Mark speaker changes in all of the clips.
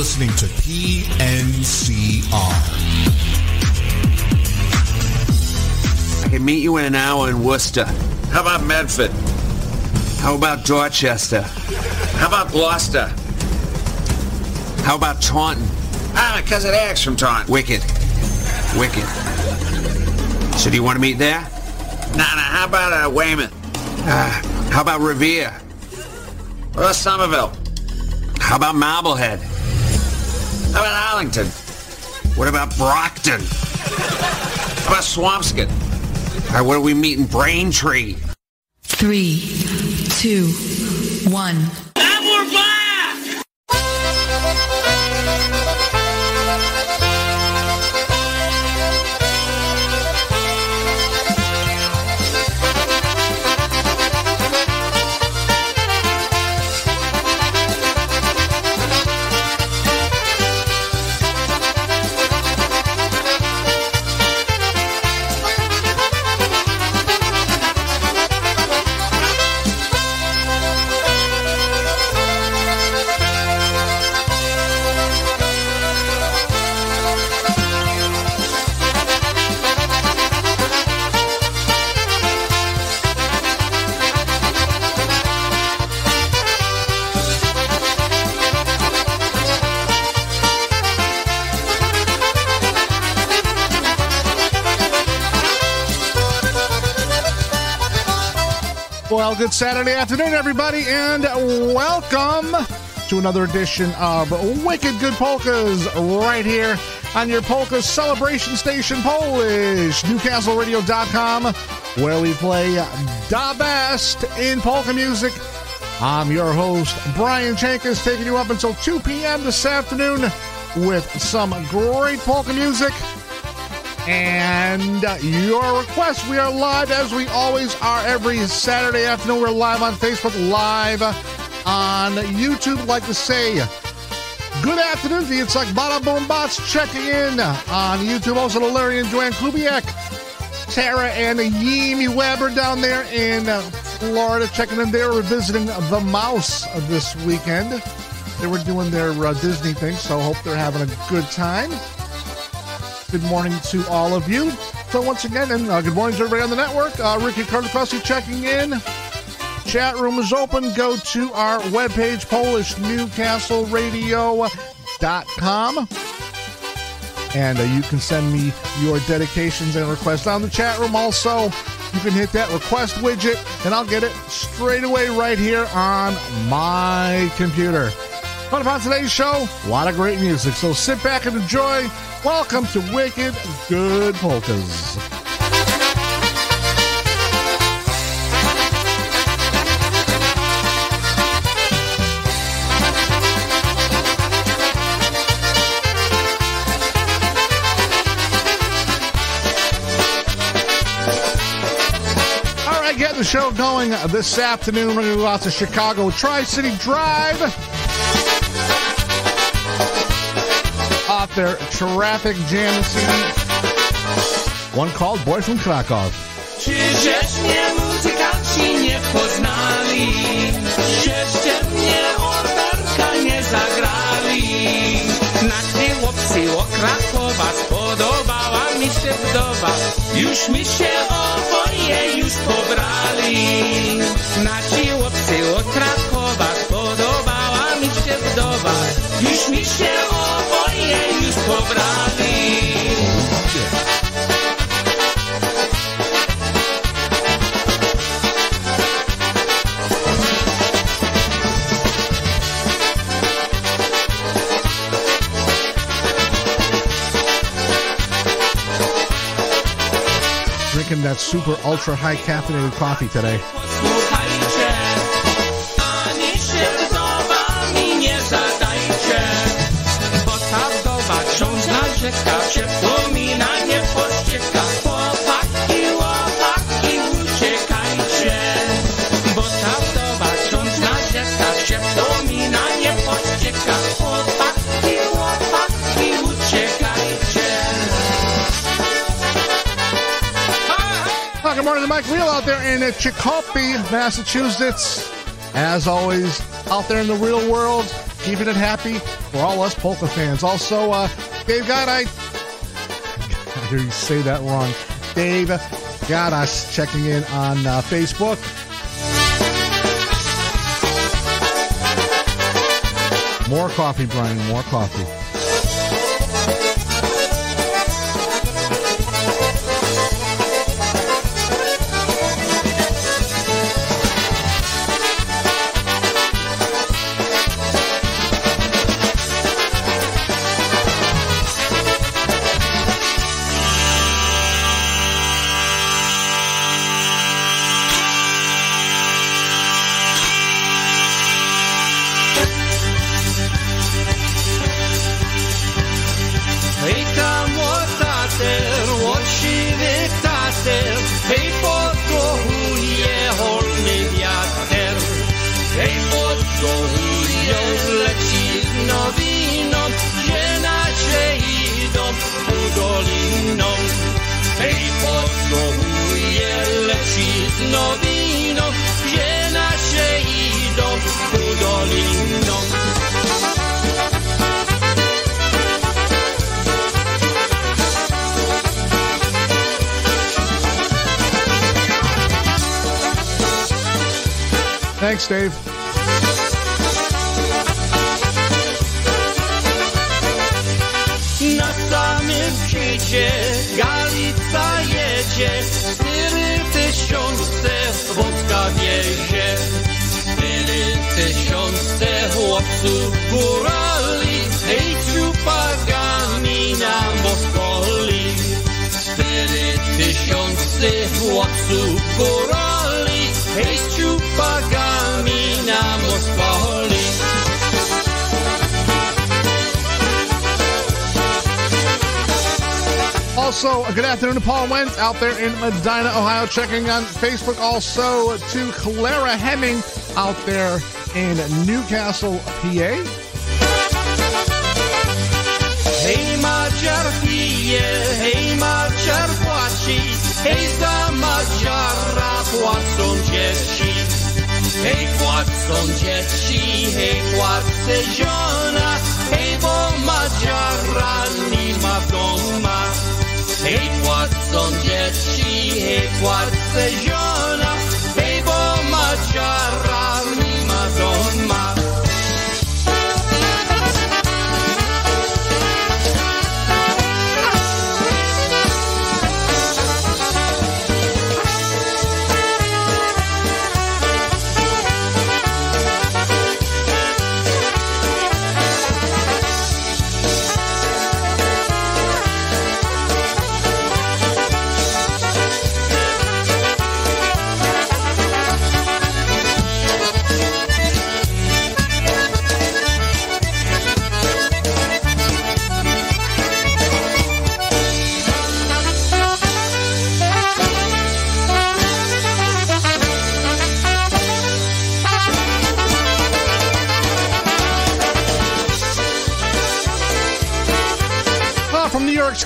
Speaker 1: listening to PNCR.
Speaker 2: I can meet you in an hour in Worcester. How about Medford? How about Dorchester? How about Gloucester? How about Taunton? Ah, my cousin Eric's from Taunton. Wicked. Wicked. So do you want to meet there? Nah, nah, how about uh, Weymouth? Uh, how about Revere? About Somerville? How about Marblehead? How about Arlington? What about Brockton? How about Swampscott? All right, what do we meet in Braintree?
Speaker 3: Three, two, one.
Speaker 2: And we're back!
Speaker 4: Good Saturday afternoon, everybody, and welcome to another edition of Wicked Good Polkas right here on your Polka Celebration Station Polish, NewcastleRadio.com, where we play the best in polka music. I'm your host, Brian Chenkus, taking you up until 2 p.m. this afternoon with some great polka music and your requests. We are live as we always are every Saturday afternoon. We're live on Facebook, live on YouTube. Like to say, good afternoon to you. It's like Bada Boom Bots checking in on YouTube. Also, to Larry and Joanne Kubiak, Tara and Yemi Weber down there in Florida checking in. They were visiting the mouse this weekend. They were doing their uh, Disney thing, so hope they're having a good time. Good morning to all of you. So once again, and uh, good morning to everybody on the network. Uh, Ricky Kartakowski checking in. Chat room is open. Go to our webpage, PolishNewcastleRadio.com. And uh, you can send me your dedications and requests down the chat room. Also, you can hit that request widget, and I'll get it straight away right here on my computer. But upon today's show, a lot of great music. So sit back and enjoy. Welcome to Wicked Good Polkas. All right, getting the show going this afternoon. We're going to go out to Chicago Tri City Drive. Their traffic jam scene. One called Boy from Krakow.
Speaker 5: Się wdowa. Już mi się oboje już pobrali. Na Krakowa mi się wdowa. Już mi się oboje
Speaker 4: Drinking that super ultra high caffeinated coffee today.
Speaker 5: Narzeka, przypomina nie pościeka. Chłopaki, chłopaki, uciekajcie, bo ta wdowa przypomina nie. Chłopaki, chłopaki, uciekajcie.
Speaker 4: Oh, good morning Mike Wheel out there in Chicopee, Massachusetts. As always, out there in the real world,
Speaker 5: keeping it happy for all us polka fans. Also, uh, Dave God, I, I hear you say that wrong. Dave got us checking in on uh, Facebook. More coffee, Brian. More coffee. Dave. Facebook. Also to Clara Hemming out there in Newcastle, PA.
Speaker 6: Maciara płacą dzieci. Hej płacą dzieci, hej płacę żona, hej bo. Hej płacą dzieci, hej płacę żona, hej bo Maciara nie ma doma.
Speaker 5: Ah,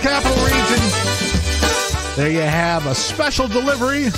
Speaker 5: capital region. There you have a special delivery.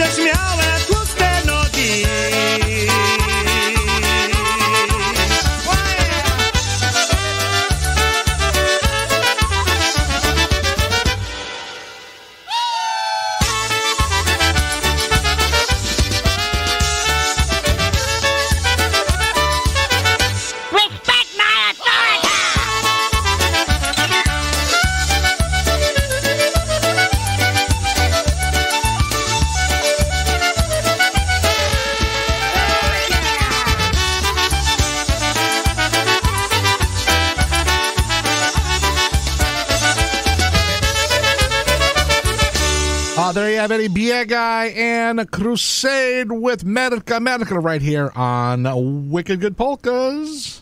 Speaker 4: diante minha alma. Biega and Crusade with Medica Medica right here on Wicked Good Polkas.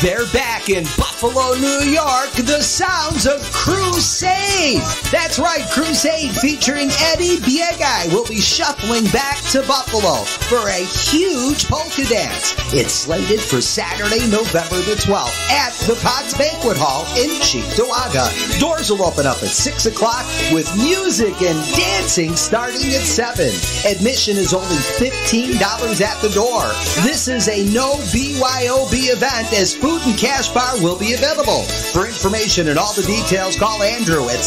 Speaker 7: They're back in Buffalo, New York. The sounds of Crusade. That's right, Crusade featuring Eddie Biegai will be shuffling back to Buffalo for a huge polka dance. It's slated for Saturday, November the 12th at the Potts Banquet Hall in Cheektowaga. Doors will open up at 6 o'clock with music and dancing starting at 7. Admission is only $15 at the door. This is a no BYOB event as food and cash bar will be available. For information and all the details, call Andrew at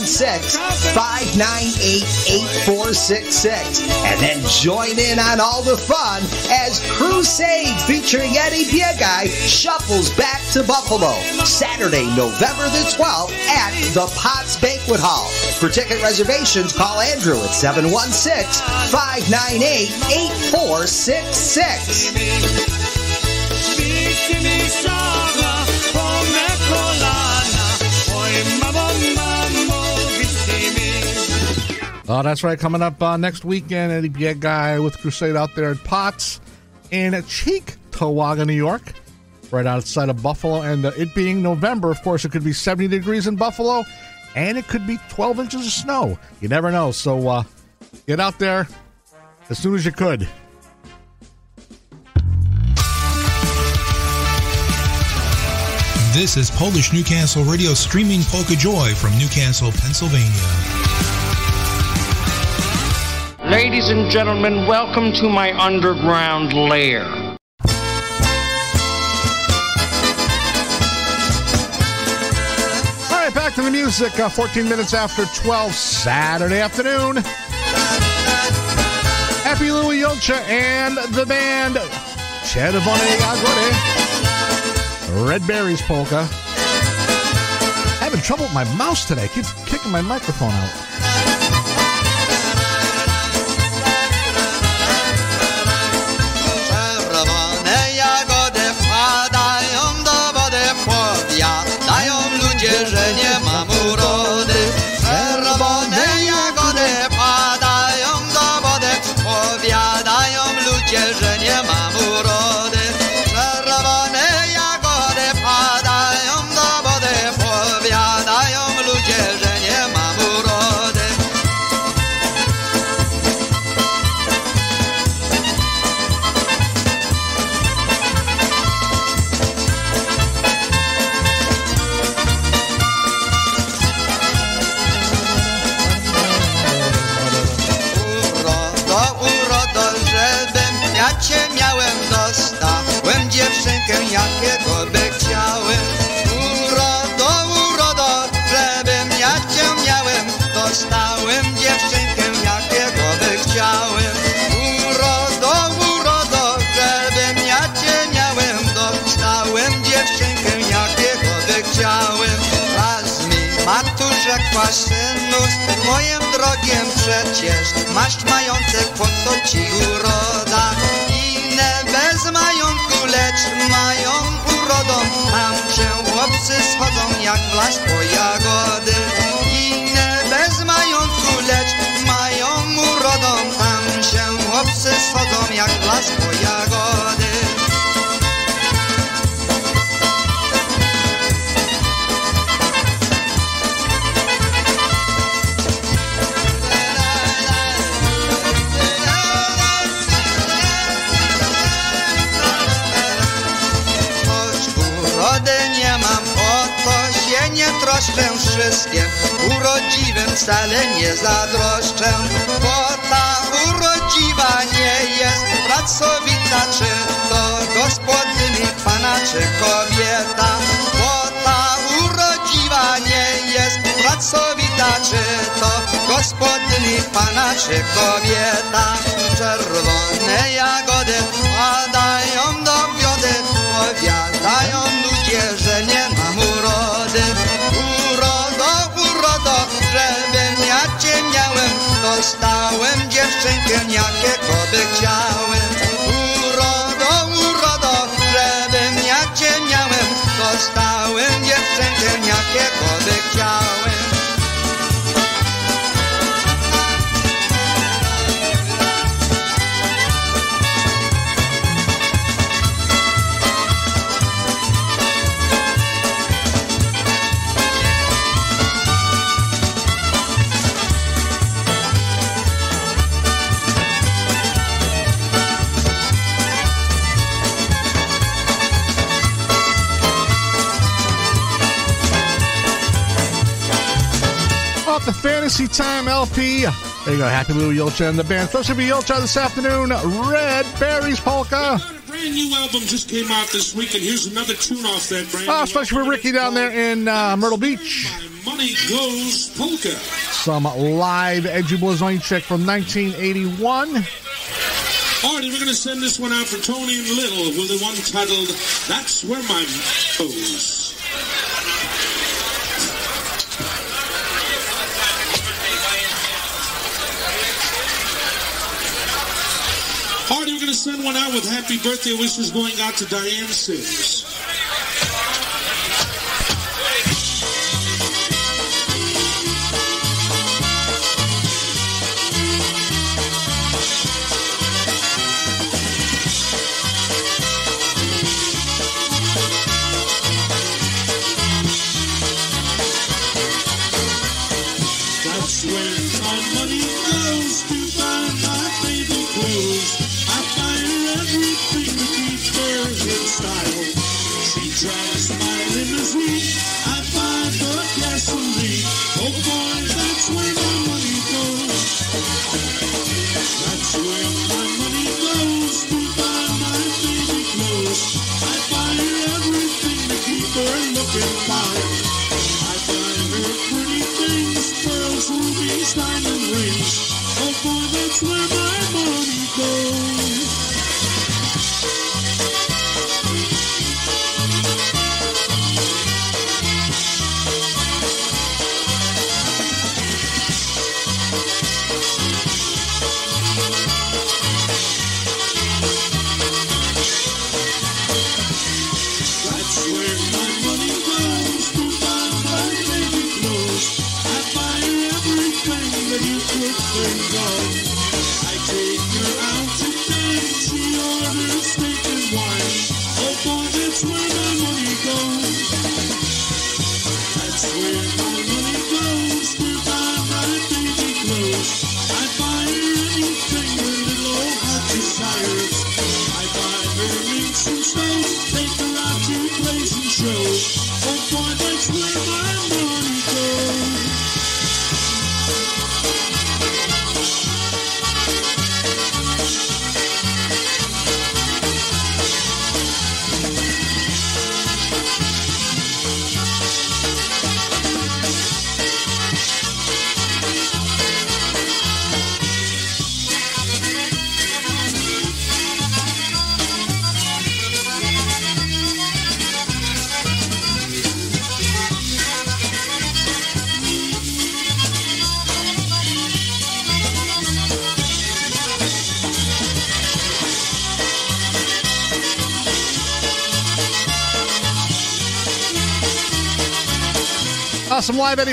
Speaker 7: 716-598-8466. And then join in on all the fun as Crusade featuring Eddie Biegai shuffles back to Buffalo. Saturday, November the 12th at the Potts Banquet Hall. For ticket reservations, call Andrew at 716-598-8466.
Speaker 4: Oh, that's right. Coming up uh, next weekend, Eddie guy with Crusade out there at Potts in Cheektowaga, New York, right outside of Buffalo. And uh, it being November, of course, it could be 70 degrees in Buffalo and it could be 12 inches of snow. You never know. So uh, get out there as soon as you could.
Speaker 8: This is Polish Newcastle Radio streaming Polka Joy from Newcastle, Pennsylvania.
Speaker 9: Ladies and gentlemen, welcome to my underground lair.
Speaker 4: All right, back to the music. Uh, 14 minutes after 12, Saturday afternoon. Happy Louie Julcia and the band Czerwone Jagody. Red Berries Polka. Having trouble with my mouse today. Keeps kicking my microphone out.
Speaker 10: Do z moim drogiem przecież masz majątek, po co ci uroda? Inne bez majątku, lecz mają urodą, tam się chłopcy schodzą jak w las po jagody. Inne bez majątku, lecz mają urodą, tam się chłopcy schodzą jak w las po jagody. Nie troszczę wszystkim. Urodziwym wcale nie zadroszczę, bo ta urodziwa nie jest pracowita, czy to gospodyni pana, czy kobieta. Bo ta urodziwa nie jest pracowita, czy to gospodyni pana, czy kobieta. Czerwone jagody padają do wiody, powiadają ludzie, że nie Poznałem dziewczynkę, jakie koby chciałem. Urodo, urodo, żebym jak cię miałem. Poznałem dziewczynkę, jakie koby chciałem.
Speaker 4: Fantasy Time LP. There you go. Happy Louie Julcia and the band. First, be Julcia this afternoon. Red Berries Polka.
Speaker 11: A brand new album just came out this week, and here's another tune off that brand
Speaker 4: Oh, especially for Ricky down there in uh, Myrtle Beach.
Speaker 11: My money Goes Polka.
Speaker 4: Some live Eddie Blazonczyk from 1981.
Speaker 11: Alrighty, we're going to send this one out for Tony and Little with the one titled That's Where My Goes. Send one out with happy birthday wishes going out to Diane Sims. She drives my limousine.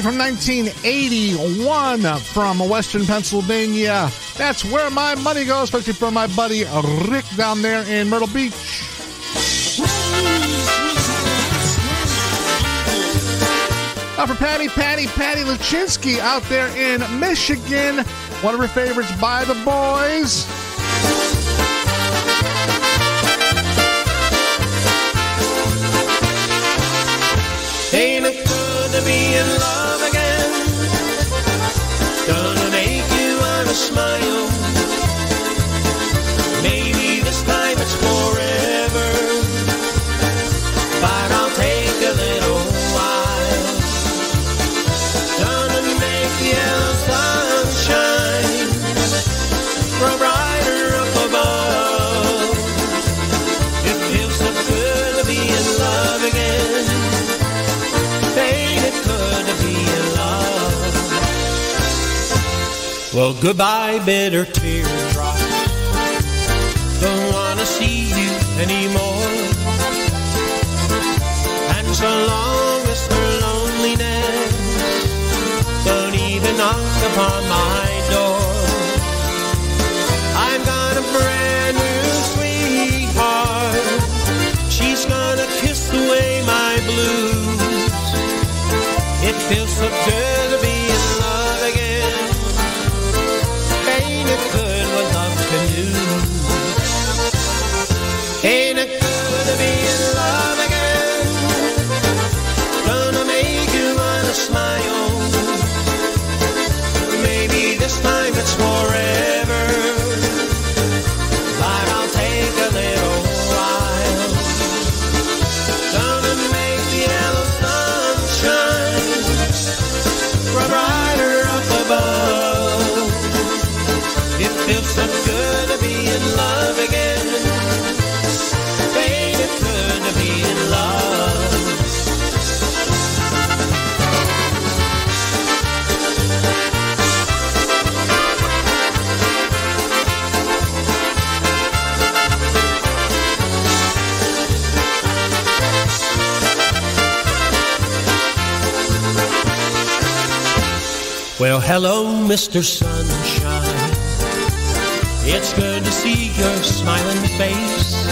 Speaker 4: From 1981 from Western Pennsylvania. That's where my money goes, especially for my buddy Rick down there in Myrtle Beach. Now for Patty, Patty, Patty Lachinsky out there in Michigan. One of her favorites by the boys.
Speaker 5: Well, goodbye, bitter teardrop. Don't wanna see you anymore. And so long as her loneliness don't even knock upon my door. I've got a brand new sweetheart. She's gonna kiss away my blues. It feels so good Mr. Sunshine. It's good to see your smiling face.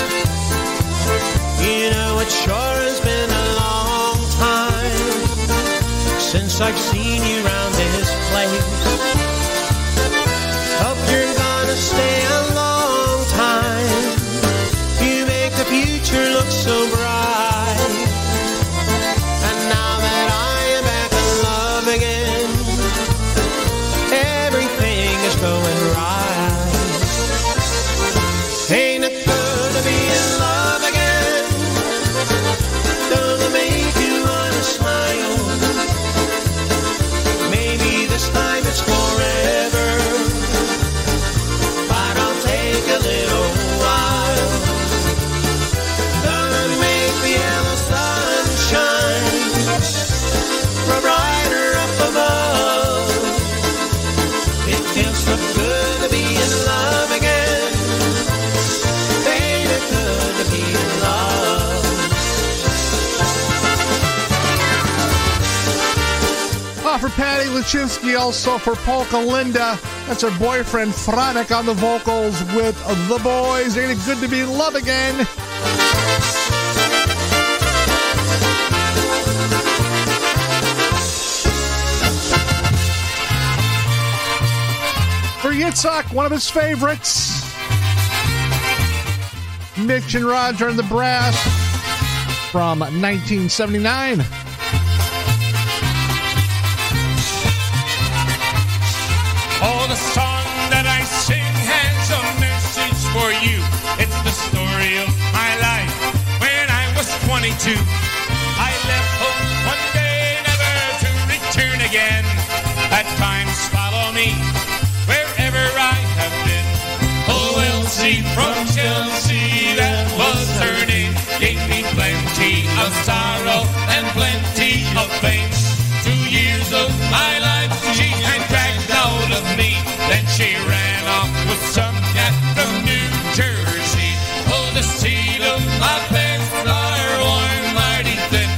Speaker 5: You know, it sure has been a long time since I've seen you around this place.
Speaker 4: Patty Lachinsky, also for Polka Linda. That's her boyfriend Franek on the vocals with The Boys. Ain't it good to be in love again? For Yitzhak, one of his favorites. Mitch and Roger and the Brass from 1979.
Speaker 12: The song that I sing has a message for you. It's the story of my life when I was 22. I left home one day never to return again. At times follow me wherever I have been. Oh, Elsie from Chelsea, that was her name. Gave me plenty of sorrow and plenty of pain. Some cat from New Jersey. The seat of my pants mighty thin.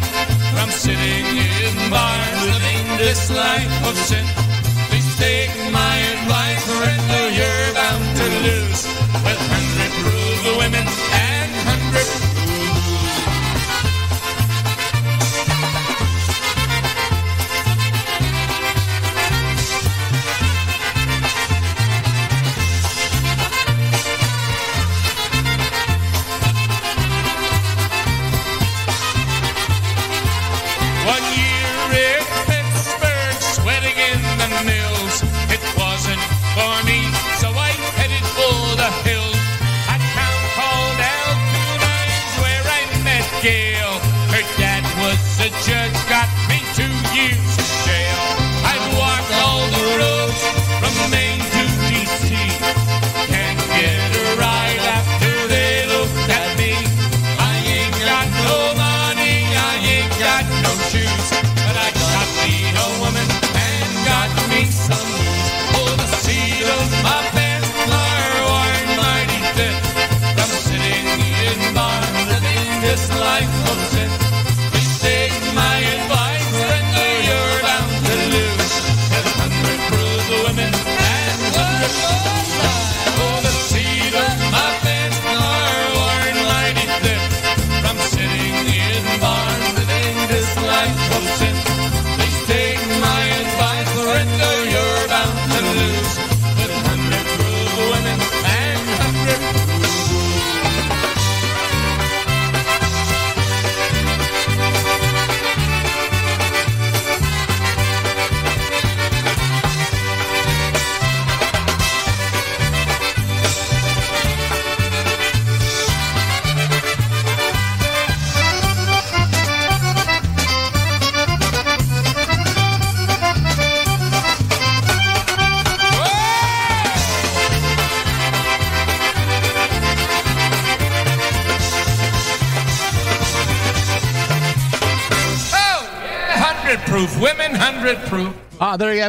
Speaker 12: Sitting in bars this life of sin.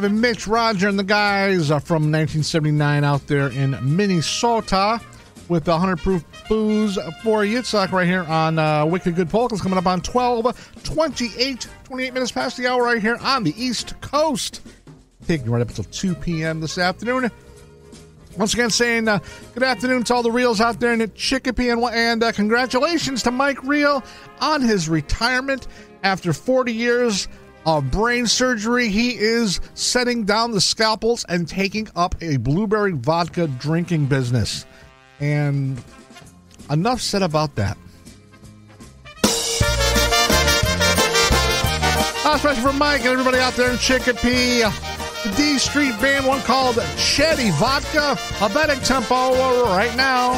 Speaker 12: It,
Speaker 4: Mitch Roger and the guys from 1979 out there in Minnesota with the 100 proof booze for Yitzhak right here on uh, Wicked Good Polkas coming up on 12, 28, 28 minutes past the hour right here on the East Coast. Taking right up until 2 p.m. this afternoon. Once again, saying uh, good afternoon to all the reels out there in Chicopee, and, and uh, congratulations to Mike Reel on his retirement after 40 years of brain surgery. He is setting down the scalpels and taking up a blueberry vodka drinking business. And enough said about that. Uh, especially for Mike and everybody out there in Chicopee. The D Street Band, one called Chetty Vodka, a betting tempo right now.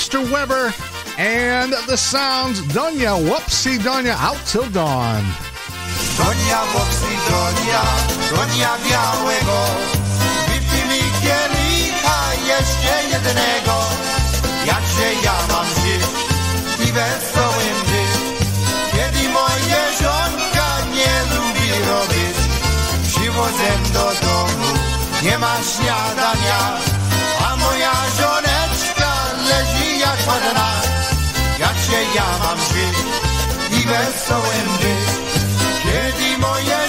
Speaker 4: Mr. Weber and the sounds. Dunya, whoopsie Dunya, out till dawn.
Speaker 13: Donia Boxy, Donia, Donia Białego Wypij mi kielicha jeszcze jednego Jakże ja mam żyć i wesołym być Kiedy moje żonka nie lubi robić Przywożę do domu, nie ma śniadania leży jak ładna Jakże ja mam żyć i wesołym być. Kiedy moja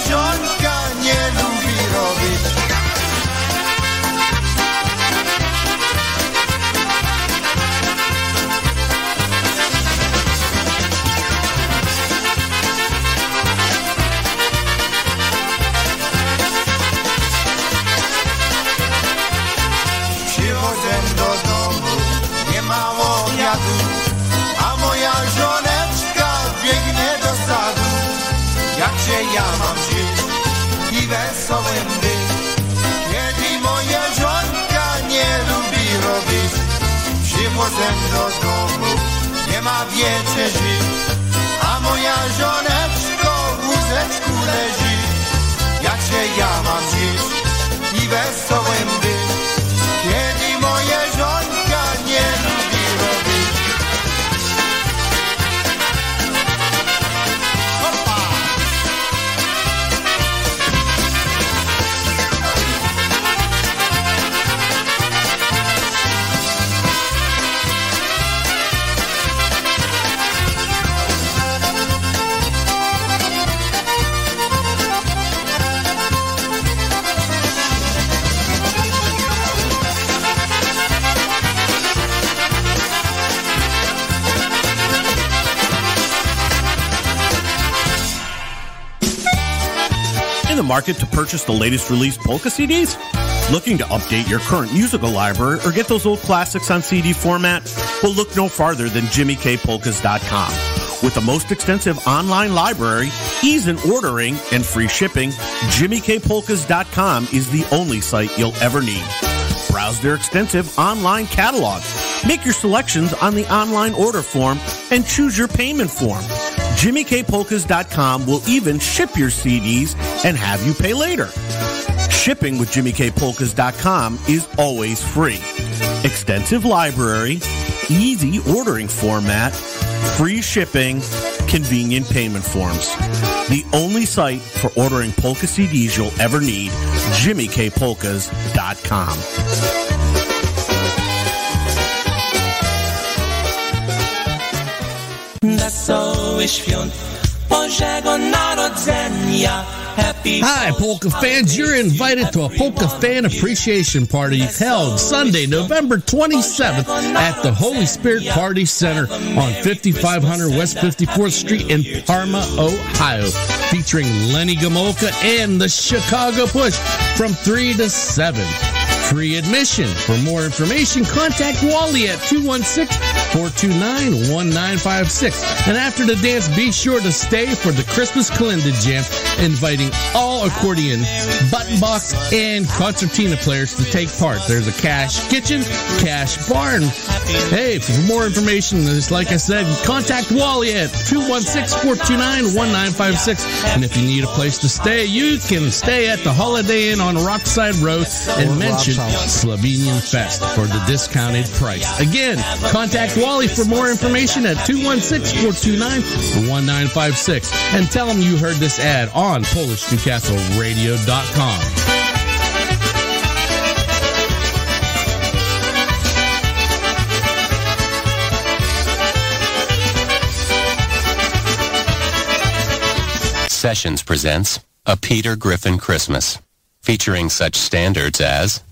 Speaker 13: Jakże ja mam żyć i wesołym być Kiedy moja żonka nie lubi robić Przychodzę do domu, nie ma wieczerzy A moja żoneczko w łóżeczku leży. Jakże ja mam żyć i wesołym być
Speaker 14: market to purchase the latest released polka CDs? Looking to update your current musical library or get those old classics on CD format? Well, look no farther than JimmyKPolkas.com. With the most extensive online library, ease in ordering, and free shipping, JimmyKPolkas.com is the only site you'll ever need. Browse their extensive online catalog. Make your selections on the online order form and choose your payment form. JimmyKPolkas.com will even ship your CDs and have you pay later. Shipping with JimmyKPolkas.com is always free. Extensive library, easy ordering format, free shipping, convenient payment forms. The only site for ordering polka CDs you'll ever need, JimmyKPolkas.com.
Speaker 15: Wesołych świąt Bożego Narodzenia Happy
Speaker 16: Hi, polka fans. You're invited to a polka fan appreciation party held Sunday, November 27th at the Holy Spirit Party Center on 5500 West 54th Street in Parma, Ohio, featuring Lenny Gomulka and the Chicago Push from 3 to 7 free admission. For more information, contact Wally at 216-429-1956. And after the dance, be sure to stay for the Christmas Kalinda Jam, inviting all accordion, button box, and concertina players to take part. There's a cash kitchen, cash barn. hey, for more information, just like I said, contact Wally at 216-429-1956. And if you need a place to stay, you can stay at the Holiday Inn on Rockside Road and mention Slovenian Fest for the discounted price. Again, contact Wally for more information at 216-429-1956 and tell him you heard this ad on PolishNewcastleRadio.com.
Speaker 17: Sessions presents A Peter Griffin Christmas, featuring such standards as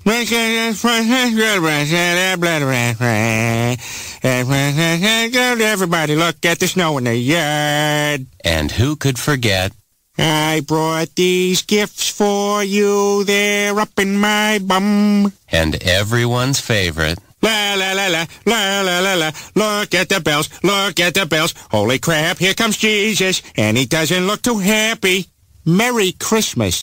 Speaker 18: Everybody look at the snow in the yard.
Speaker 17: And who could forget
Speaker 18: I brought these gifts for you. They're up in my bum.
Speaker 17: and everyone's favorite
Speaker 18: La la la la la la la la. Look at the bells. Look at the bells. Holy crap! Here comes Jesus, and he doesn't look too happy. Merry Christmas.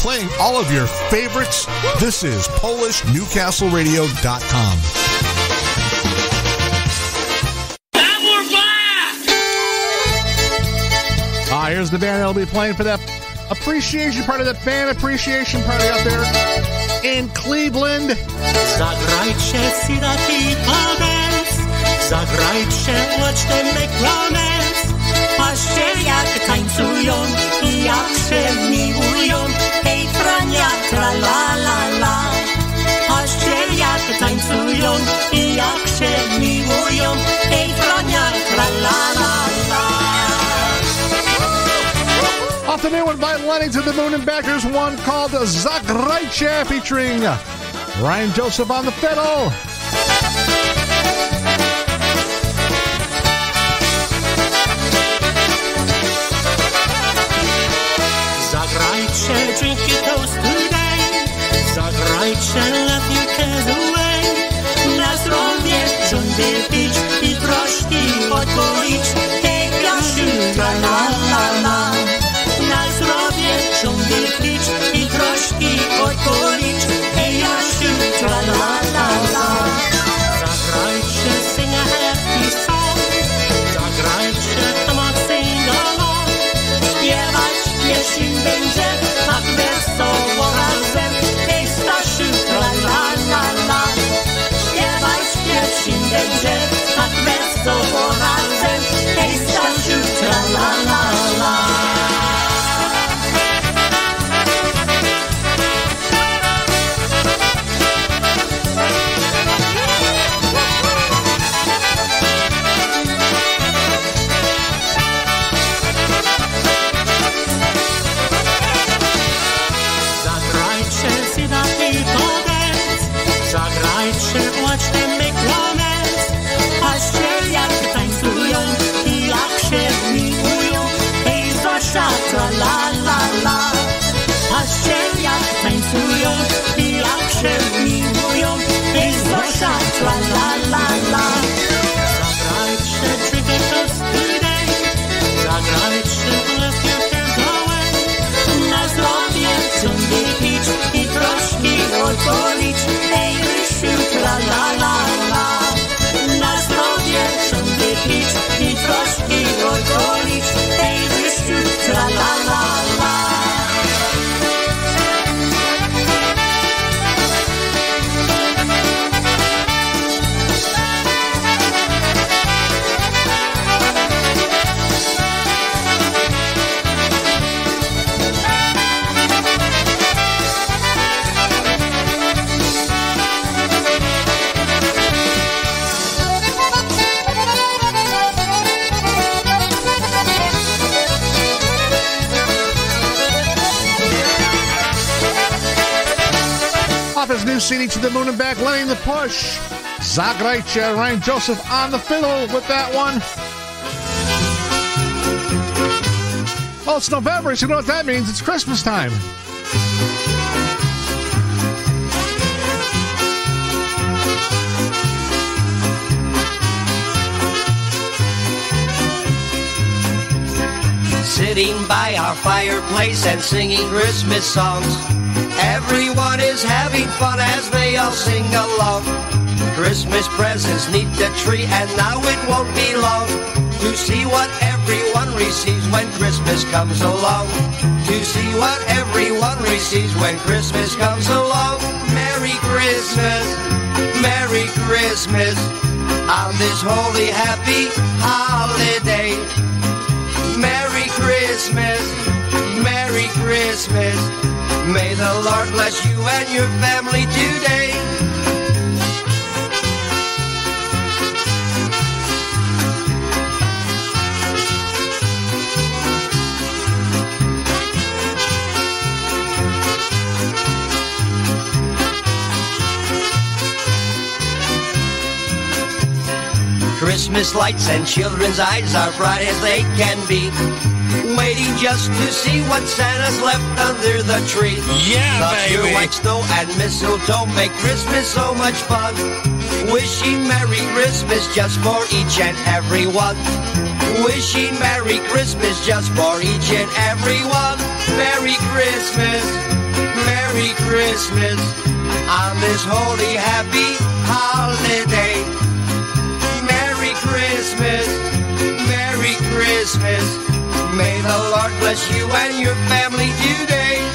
Speaker 1: Playing all of your favorites. This is PolishNewcastleRadio.com.
Speaker 4: Ah, here's the band that'll be playing for that appreciation party, that fan appreciation party out there in Cleveland.
Speaker 19: Zagrajcie Sirati Dance, zagrajcie Watch Them Make Romance. Patrzcie jak tańcują i jak się miłują, hej tra la la la. Patrzcie jak tańcują i jak się miłują, hej frania tra la la la.
Speaker 4: Off the new one by Lenny to the Moon and Backers, one called Zagrajcie featuring Ryan Joseph on the fiddle.
Speaker 19: Zagrajcie, drink your toast today. Zagrajcie, let
Speaker 4: push. Zagrajcie, Ryan Joseph on the fiddle with that one. Well, it's November, so you know what that means. It's Christmas time.
Speaker 10: Sitting by our fireplace and singing Christmas songs. Everyone is having fun as they all sing along. Christmas presents neath the tree, and now it won't be long to see what everyone receives when Christmas comes along. To see what everyone receives when Christmas comes along. Merry Christmas, Merry Christmas, on this holy, happy holiday. Merry Christmas, Merry Christmas. May the Lord bless you and your family today. Christmas lights and children's eyes are bright as they can be. Waiting just to see what Santa's left under the tree.
Speaker 20: Yeah,
Speaker 10: the
Speaker 20: baby.
Speaker 10: white snow and mistletoe make Christmas so much fun. Wishing Merry Christmas just for each and every one. Wishing Merry Christmas just for each and every one. Merry Christmas, Merry Christmas, on this holy, happy holiday. Merry Christmas, Merry Christmas. May the Lord bless you and your family today.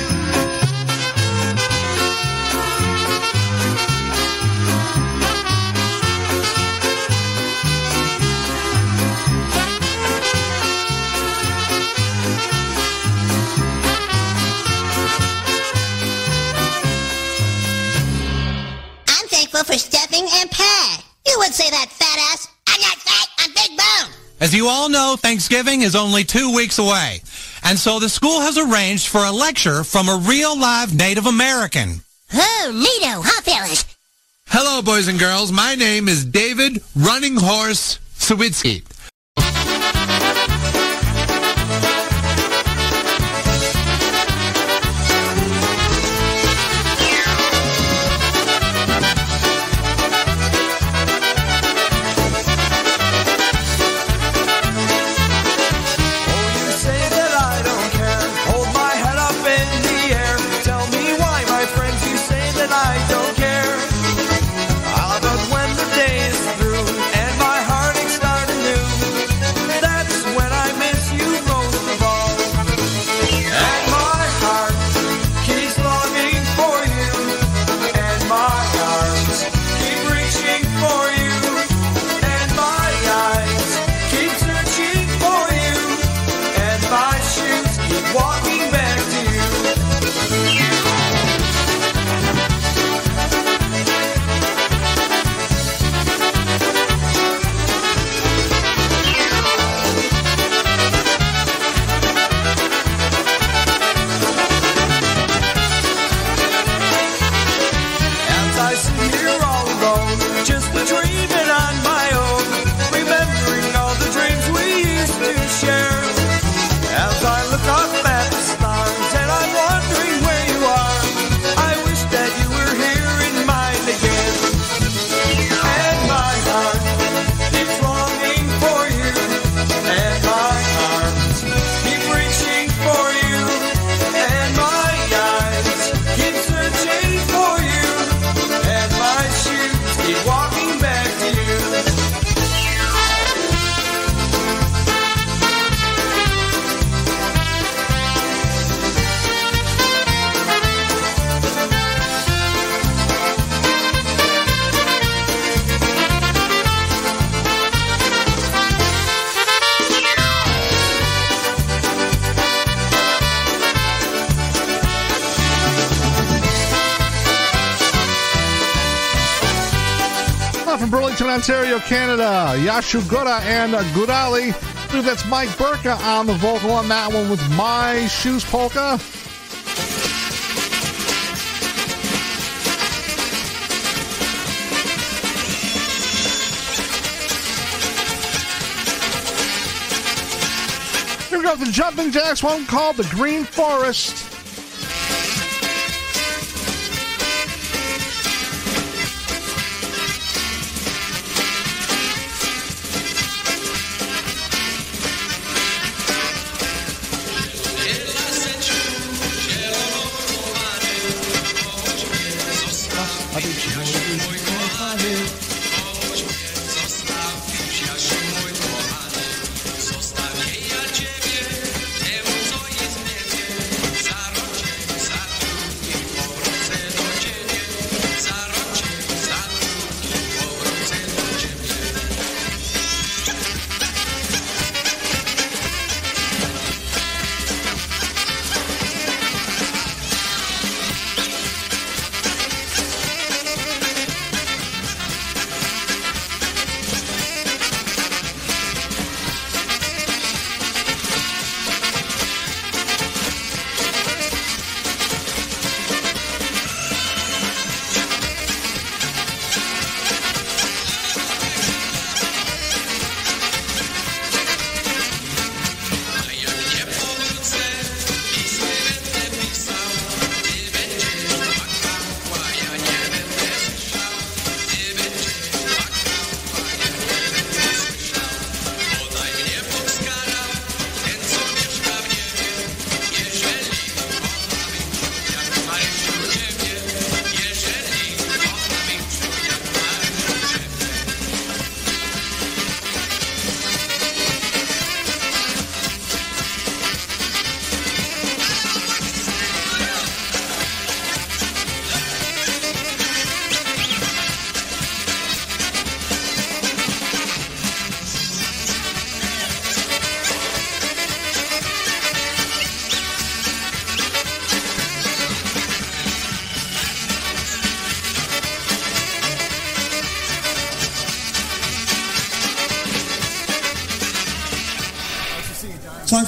Speaker 21: As you all know, Thanksgiving is only two weeks away. And so the school has arranged for a lecture from a real live Native American.
Speaker 22: Oh, neato, huh, fellas?
Speaker 23: Hello, boys and girls. My name is David Running Horse Sawitsky.
Speaker 4: Yashu Gura and Gurali. Dude, that's Mike Burka on the vocal on that one with My Shoes Polka.
Speaker 13: Here we go, the Jumping Jacks one called The Green Forest.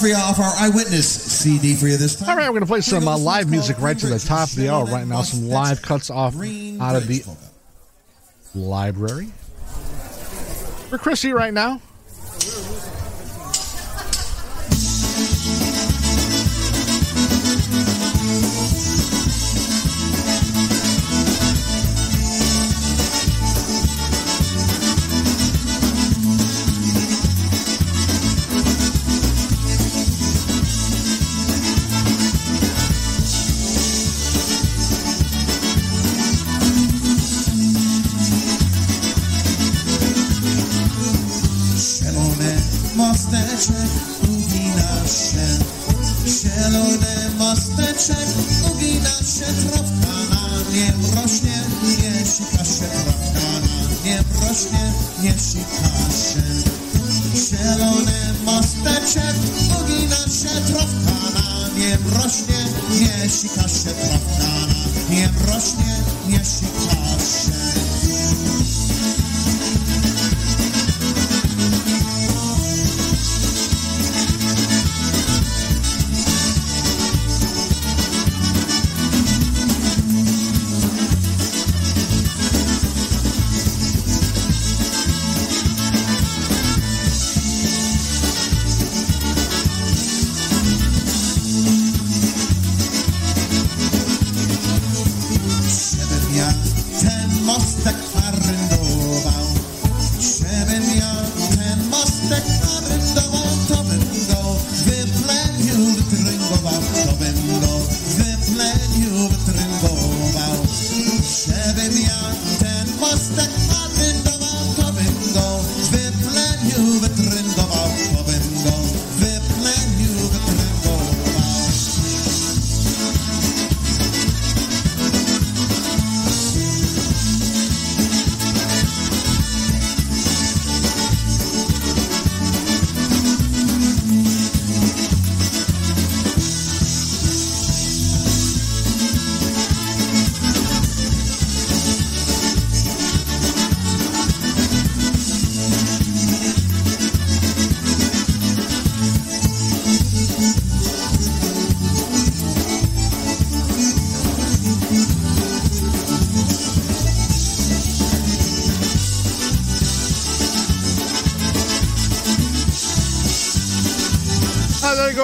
Speaker 4: For you off our Eyewitness CD for you this time.
Speaker 13: All right, we're going to play some uh, live music right to the top of the hour right now. Some live cuts off out of the library. For Chrissy right now.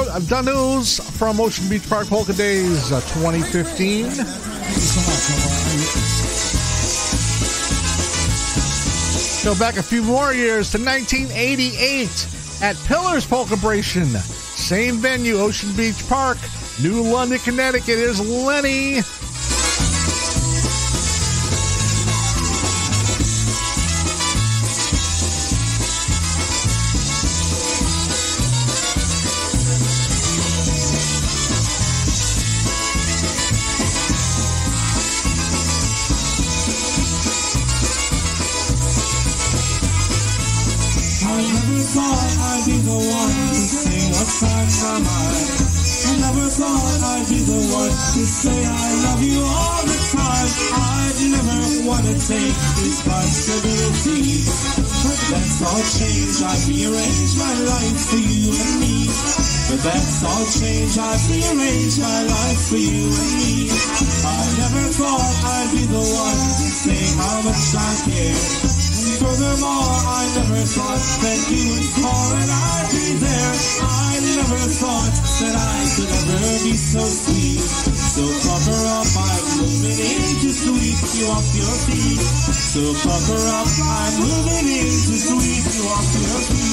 Speaker 4: Uh, news from Ocean Beach Park Polka Days uh, 2015. Go back a few more years to 1988 at Pillars Polka Bration. Same venue, Ocean Beach Park, New London, Connecticut. Is Lenny.
Speaker 11: Mind. I never thought I'd be the one to say I love you all the time. I'd never want to take responsibility. But that's all changed. I've rearranged my life for you and me. But that's all changed. I've rearranged my life for you and me. I never thought I'd be the one to say how much I care. Furthermore, I never thought that you would call and I'd be there. I never thought that I could ever be so sweet. So pucker up, I'm moving in to sweep you off your feet. So pucker up, I'm moving in to sweep you off your feet.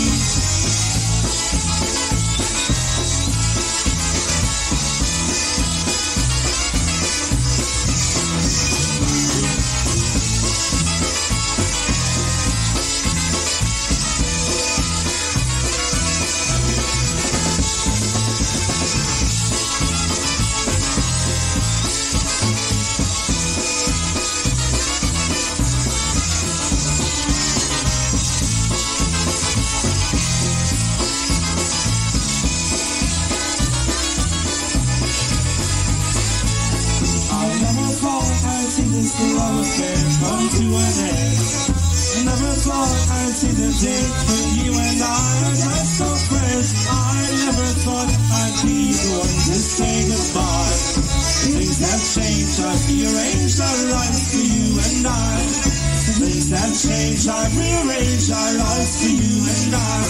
Speaker 11: Have I've rearranged our life for you and I.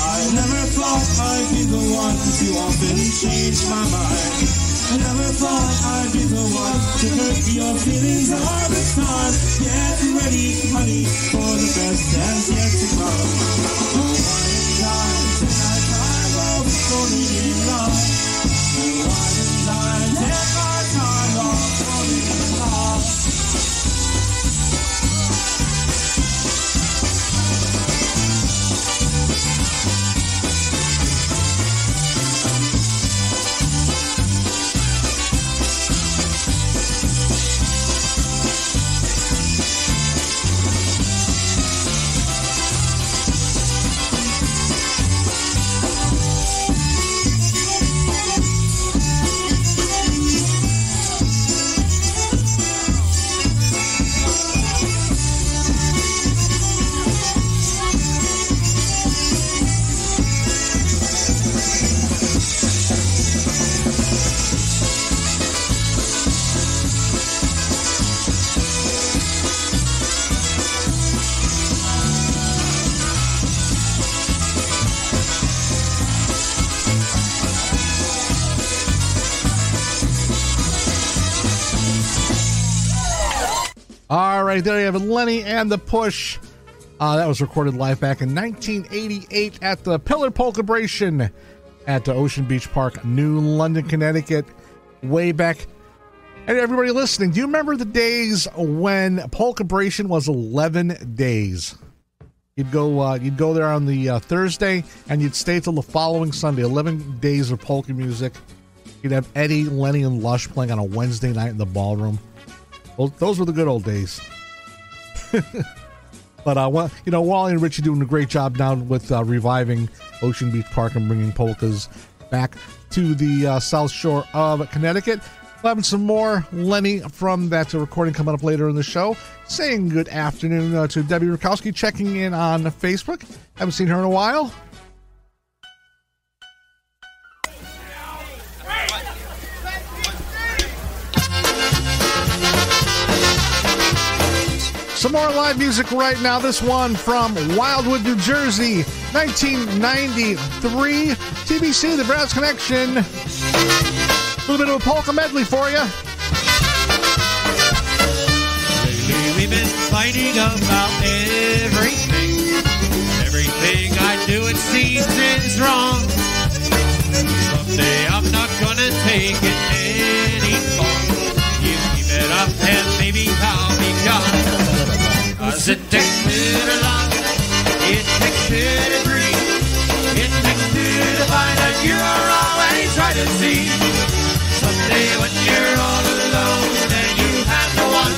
Speaker 11: I never thought I'd be the one to often change my mind. I never thought I'd be the one to hurt your feelings all the time.
Speaker 4: Right, there you have Lenny and the Push. Uh, that was recorded live back in 1988 at the Pillar Polka Bration at the Ocean Beach Park, New London, Connecticut. Way back. And everybody listening, do you remember the days when Polka Bration was 11 days? You'd go, uh, you'd go there on the uh, Thursday, and you'd stay till the following Sunday. 11 days of polka music. You'd have Eddie, Lenny, and Lush playing on a Wednesday night in the ballroom. Those were the good old days. but uh, well, you know, Wally and Richie doing a great job now with uh, reviving Ocean Beach Park and bringing polkas back to the uh, South Shore of Connecticut. We'll have some more Lenny from that recording coming up later in the show. Saying good afternoon uh, to Debbie Rukowski, checking in on Facebook. Haven't seen her in a while. Some more live music right now. This one from Wildwood, New Jersey, 1993. TBC, The Brass Connection. A little bit of a polka medley for you.
Speaker 24: Lately we've been fighting about everything. Everything I do it seems is wrong. Someday I'm not gonna take it anymore. You keep it up and maybe I'll be gone. It takes two to love, it takes two to breathe, it takes two to find out you're always right to see. Someday when you're all alone and you have no one,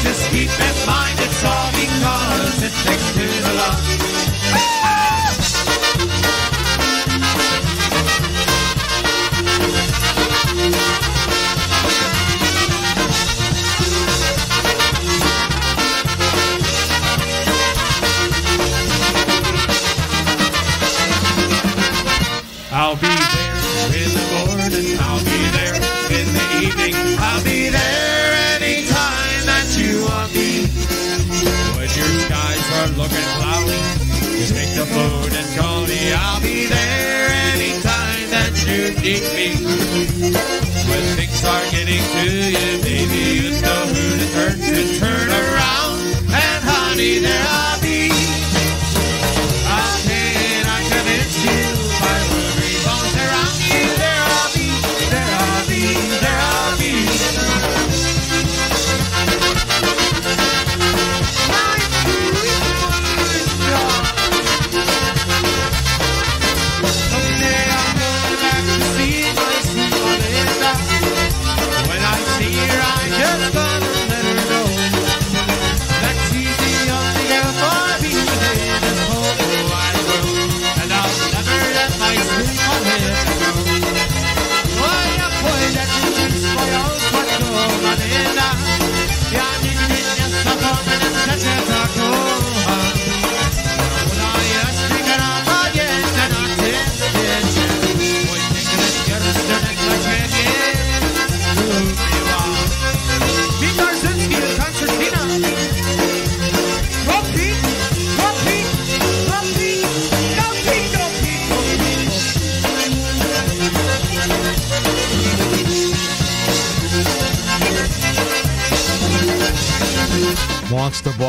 Speaker 24: just keep in mind it's all because it takes two to love. I'll be there in the morning, I'll be there in the evening, I'll be there anytime that you want me. When your skies are looking cloudy, just make the phone and call me. I'll be there anytime that you need me.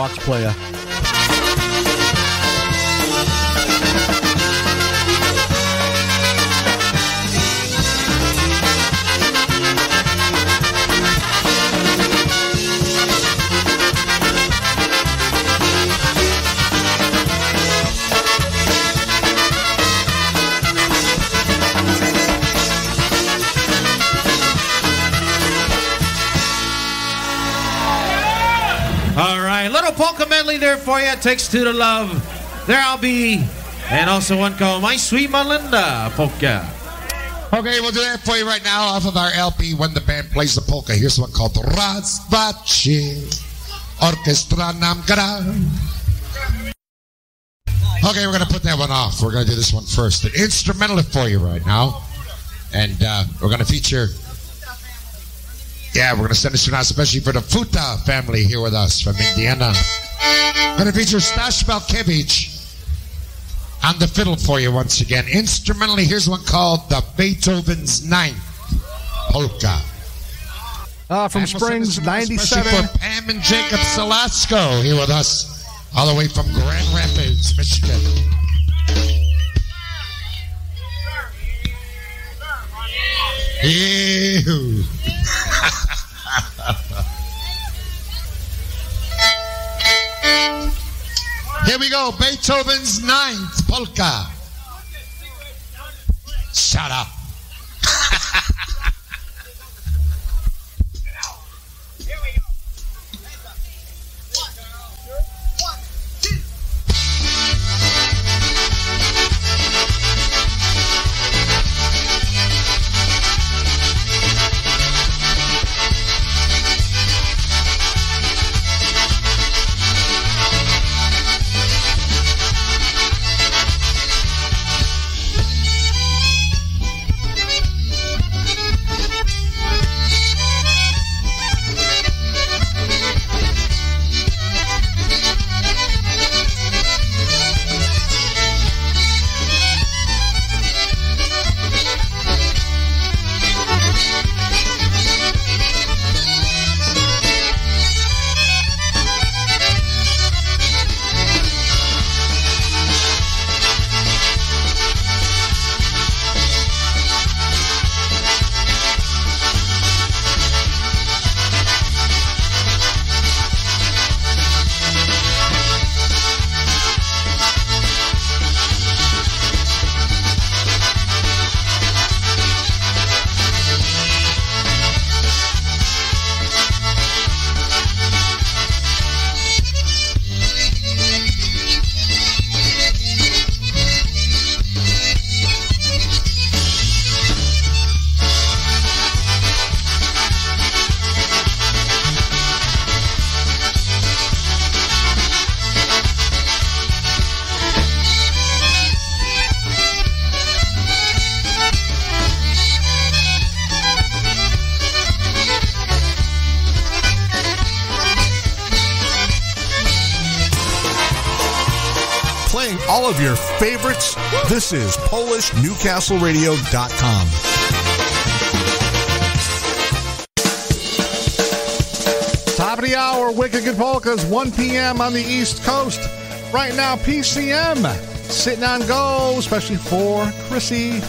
Speaker 4: Box player.
Speaker 24: There for you. It takes two to love. There I'll be, and also one called My Sweet Melinda polka.
Speaker 25: Okay, we'll do that for you right now off of our LP when the band plays the polka. Here's one called Razvache Orchestra Nam Gran. Okay, we're going to put that one off. We're going to do this one first. An instrumental for you right now. And uh, we're going to feature. Yeah, we're going to send this one out especially for the Futa family here with us from Indiana. Going to feature Stash Malkevich on the fiddle for you once again. Instrumentally, here's one called the Beethoven's Ninth Polka.
Speaker 4: Uh, from
Speaker 25: And we'll
Speaker 4: Springs,
Speaker 25: one
Speaker 4: 97.
Speaker 25: For Pam and Jacob Salasco here with us, all the way from Grand Rapids, Michigan. Ew. Here we go. Beethoven's Ninth Polka. Shut up.
Speaker 1: of your favorites. This is PolishNewcastleRadio.com.
Speaker 4: Top of the hour, Wicked Good Polkas, 1 p.m. on the East Coast. Right now, PCM sitting on go, especially for Chrissy.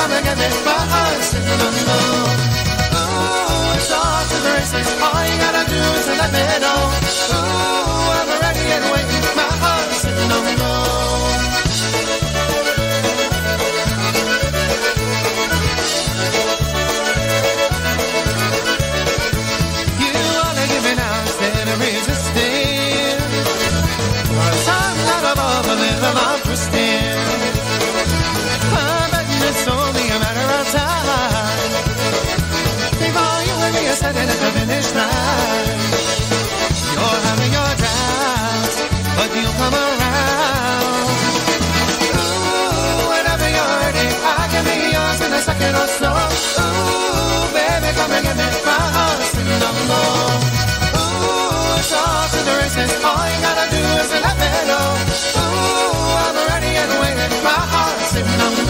Speaker 26: Come and get me. My heart's sitting on low. Ooh, it's off to the races. All you gotta do is let me know. Ooh, I'm ready and waiting. My Ooh, whenever you're ready, I can be yours in a second or so. Ooh, baby, come and get me. My heart's sitting on low. Ooh, off to the races. All you gotta do is let me know. Ooh, I'm ready and waiting. My heart's sitting on.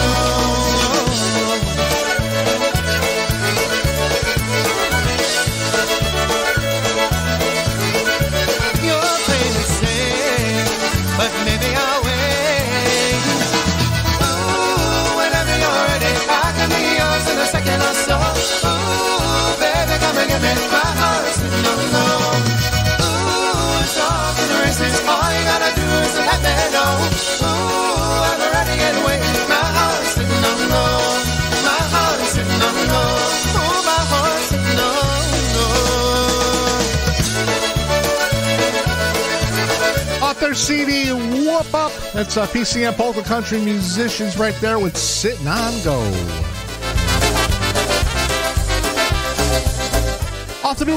Speaker 4: CD, Whoop Up. That's uh, PCM Polka Country musicians right there with Sitting on Go.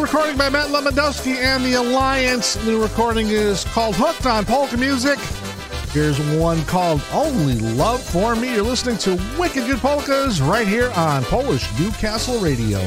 Speaker 4: Recording by Matt Lewandowski and the Alliance. New recording is called Hooked on Polka Music. Here's one called Only Love for Me. You're listening to Wicked Good Polkas right here on Polish Newcastle Radio.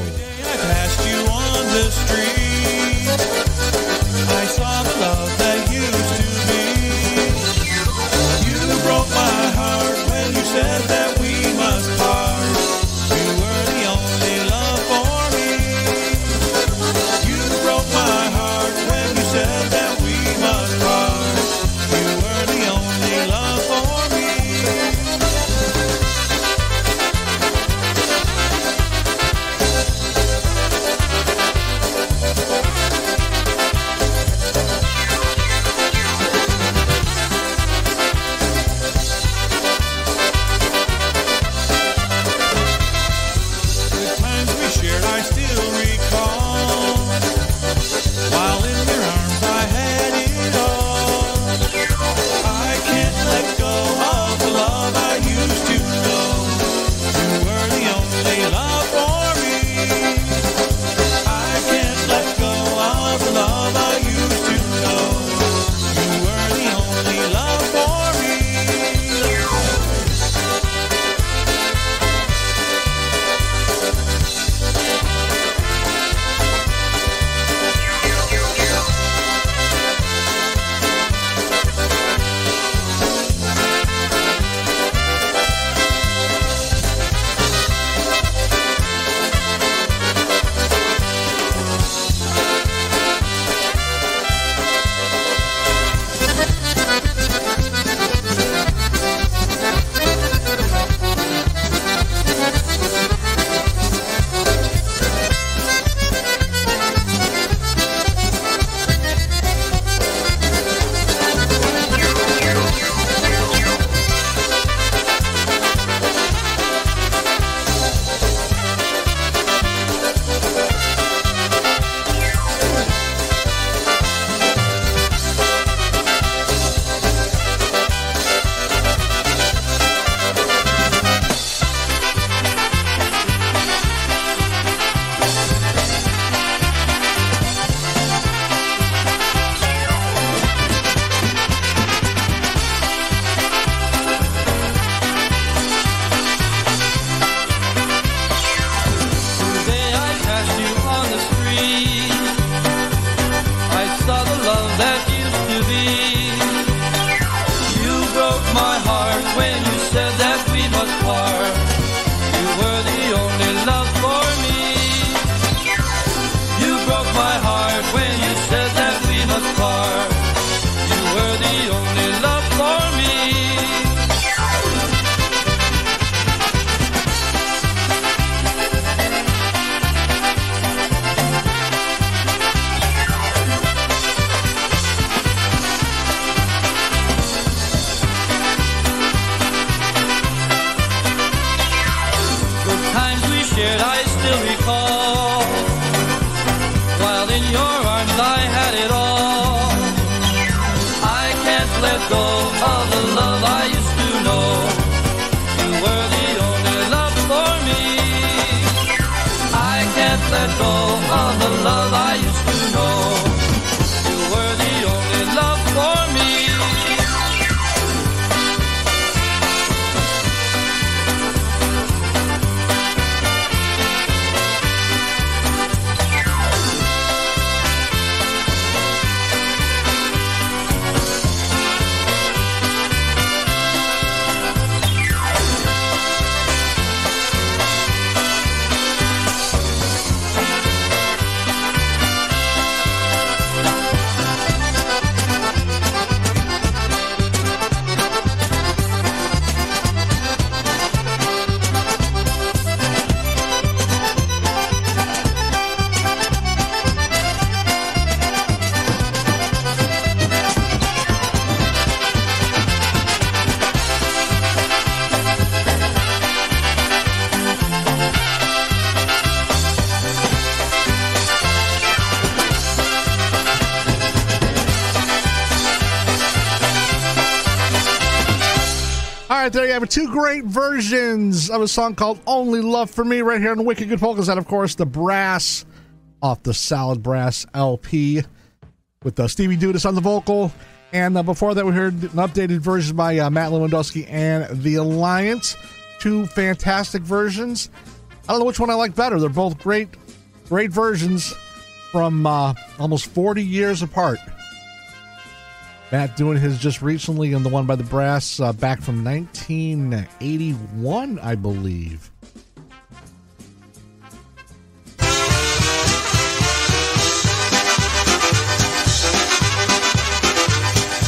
Speaker 4: Two great versions of a song called Only Love for Me right here on Wicked Good Polkas. And of course, the brass off the Solid Brass LP with uh, Stevie Dudas on the vocal. And uh, before that, we heard an updated version by uh, Matt Lewandowski and The Alliance. Two fantastic versions. I don't know which one I like better. They're both great, great versions from uh, almost 40 years apart. Matt doing his just recently and the one by the brass uh, back from 1981, I believe.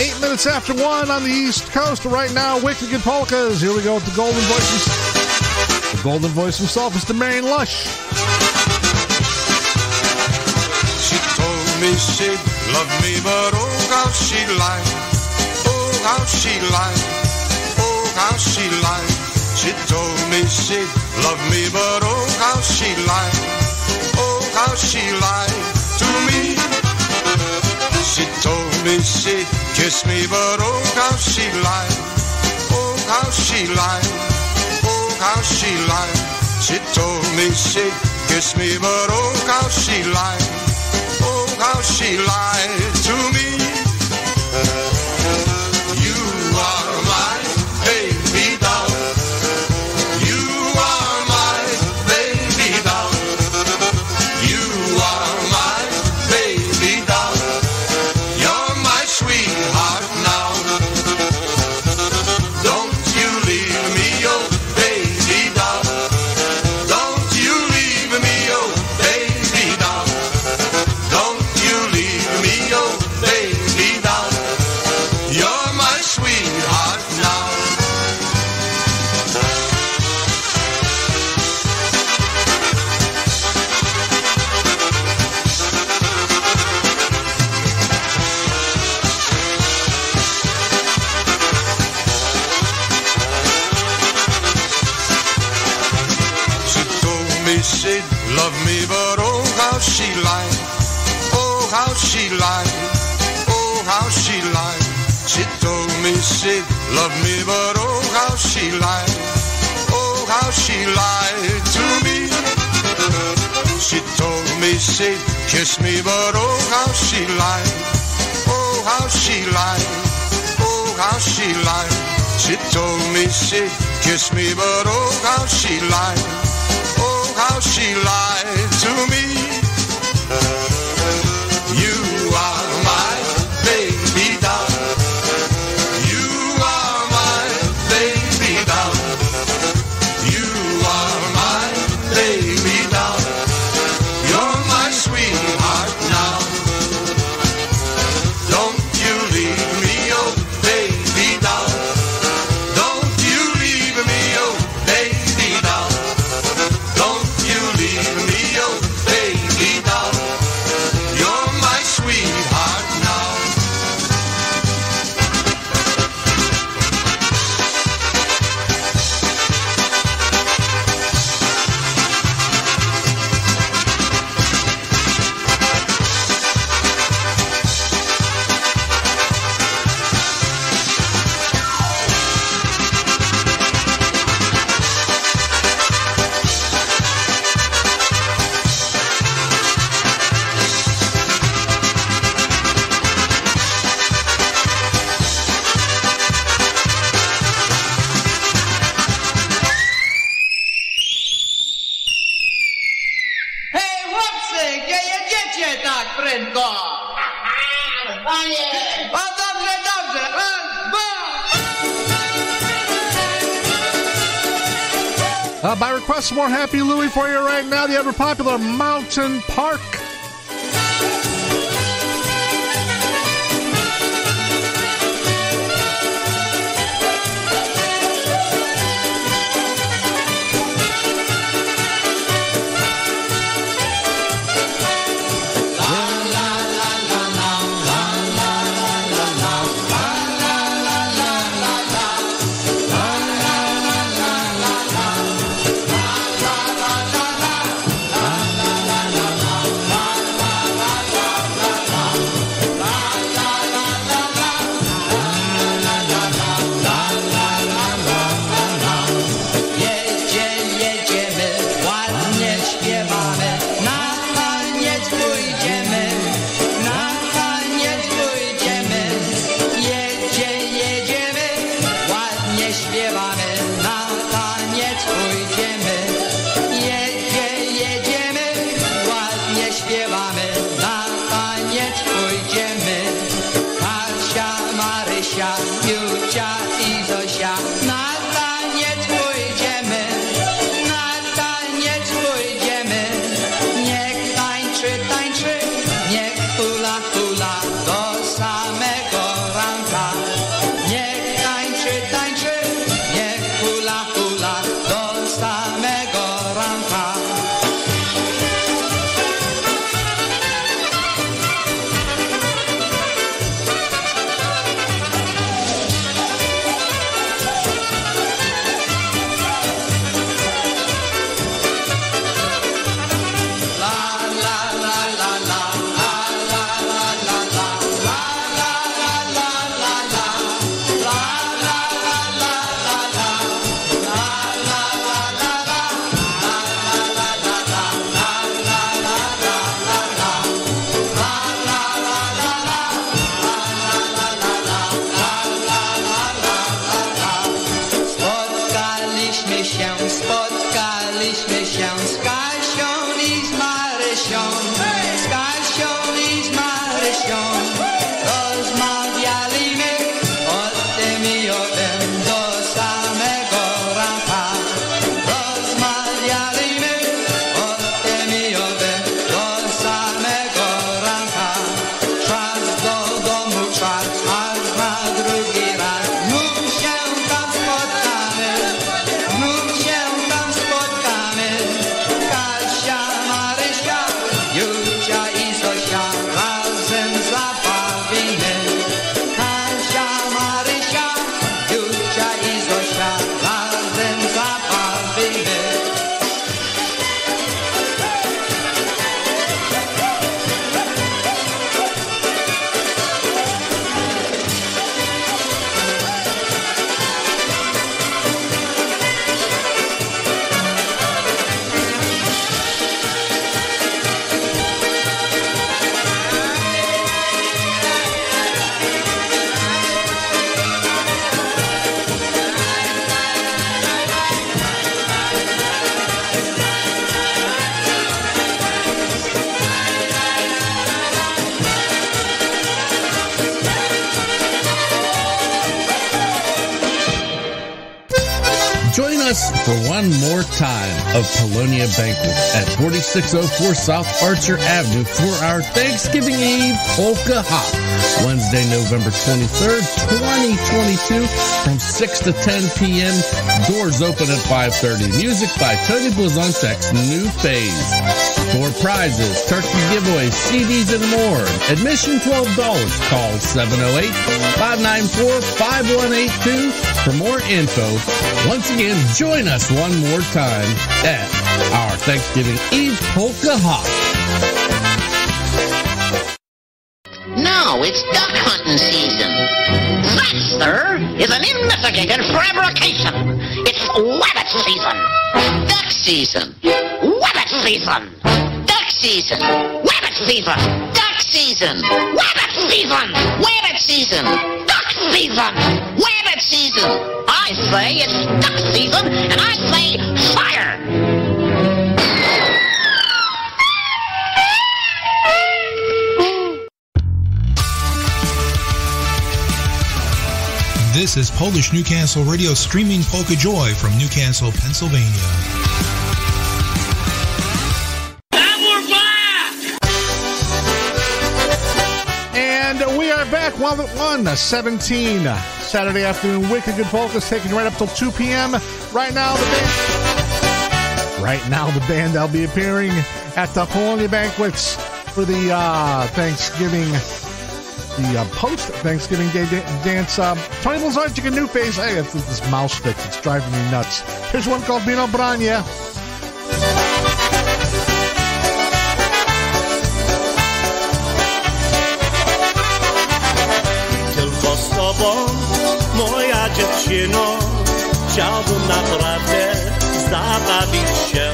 Speaker 4: Eight minutes after one on the East Coast. Right now, Wicked Good Polkas. Here we go with the Golden Voice. The Golden Voice himself, is the Marion Lush.
Speaker 13: She told me she'd love me, but oh, how she lied. Oh, how she lied. Oh, how she lied. She told me she'd love me, but oh, how she lied. Oh, how she lied to me. She told me she'd kiss me, but oh, how she lied. Oh, how she lied. Oh, how she lied. She told me she'd kiss me, but oh, how she lied. Oh, how she lied to me. You me she'd me, but oh, how she lied. Oh, how she lied to me. She told me she'd kiss me, but oh, how she lied. Oh, how she lied. Oh, how she lied. She told me she'd kiss me, but oh, how she lied. Oh, how she lied to me.
Speaker 10: Popular Mountain
Speaker 16: of Polonia Banquet at 4604 South Archer Avenue for our Thanksgiving Eve Polka Hop. Wednesday, November 23rd, 2022 from 6 to 10 p.m. Doors open at 5.30. Music by Tony Blazonczyk's New Phase. For prizes, turkey giveaways, CDs, and more. Admission $12. Call 708-594-5182 for more info. Once again, join us one more time at our Thanksgiving Eve Polka Hop.
Speaker 27: Now it's duck hunting season. That, sir, is an investigated fabrication. It's wabbit season. Duck season. Wabbit season. Duck season. Wabbit season. Duck season. Wabbit season. Wabbit season. Duck season season. I say it's duck season, and I say fire!
Speaker 8: This is Polish Newcastle Radio streaming Polka Joy from Newcastle, Pennsylvania.
Speaker 4: One seventeen Saturday afternoon, Wicked Good Polkas taking right up till 2 p.m. Right now, the band. Right now, the band i will be appearing at the Polonia Banquets for the uh, Thanksgiving, the uh, post Thanksgiving Day dance. Um, Tony Blazonczyk's new phase. Hey, it's, this mouse fix. It's driving me nuts. Here's one called
Speaker 28: Winobranie. Dziewczyno, chciałbym naprawdę zabawić się.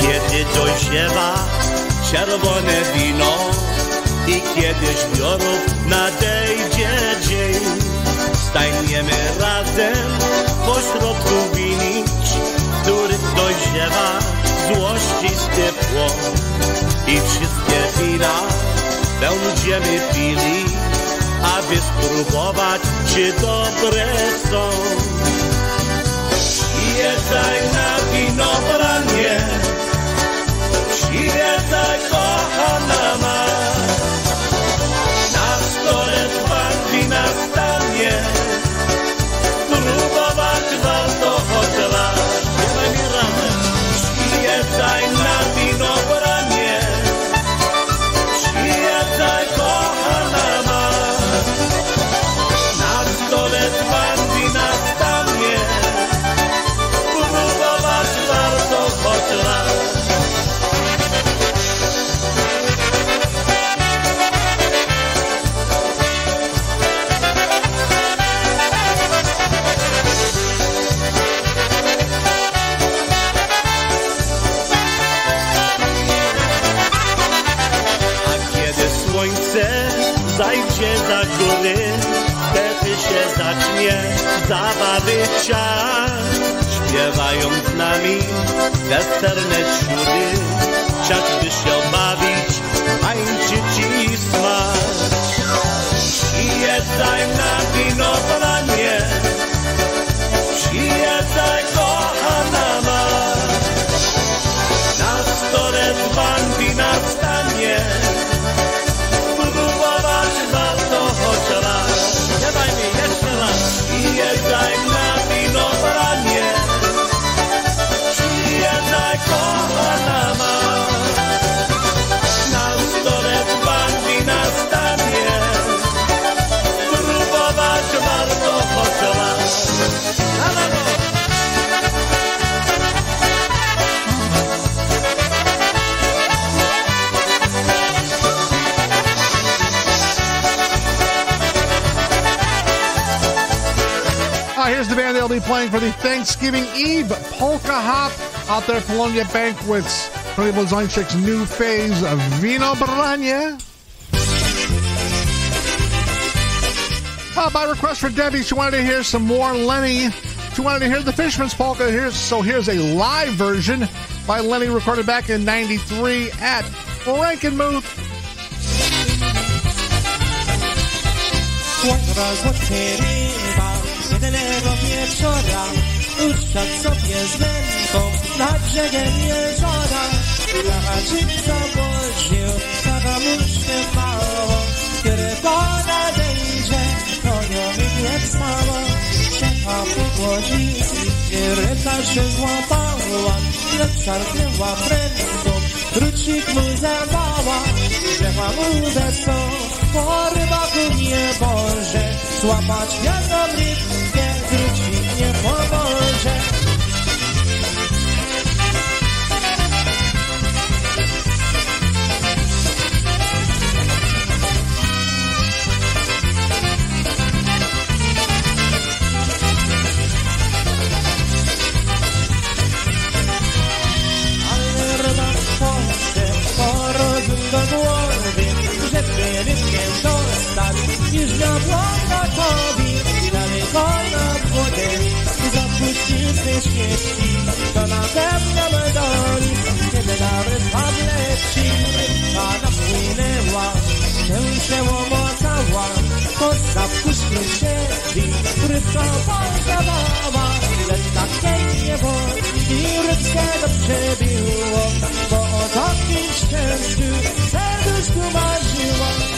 Speaker 28: Kiedy dojrzewa czerwone wino i kiedy zbiorów nadejdzie dzień, stajniemy razem pośrodku winić, który dojrzewa złości z ciepło i wszystkie wina będziemy pili aby spróbować, czy dobre są. Przyjeżdżaj na winobranie, przyjeżdżaj kochana ma. Na stole dzban wina stanie,
Speaker 4: Polonia Banquets. Tony Blazonczyk's new phase of Winobranie. Uh, by request for Debbie, she wanted to hear some more Lenny. She wanted to hear the Fisherman's Polka. Here's, so here's a live version by Lenny recorded back in 93 at Frankenmuth.
Speaker 29: Sobie z brzegiem jeziora Zahaczyca Bożniu, taka muszkę mało? Kiedy podejdzie, konią mnie wstała Szefa pogłodzi, gdy ryba się złapała. I odszarpnęła prędko, krucik mu zawała. Szefa mu ze zesą, po rybaku nie Boże Złapać wiadomo rybkę, krucik nie pomoże kiedy święto stać, już na błąda kobiet, daleko na wodzie, zapuścicy świeci, to na pewno doli, kiedy nawet padle ci, pada płynęła, się przełomo cała, to zapuścił się, i rybka pozdawała, lecz takiej nie woli, i rybkę dobrze biło, bo o takim szczęściu,
Speaker 26: espuma de want.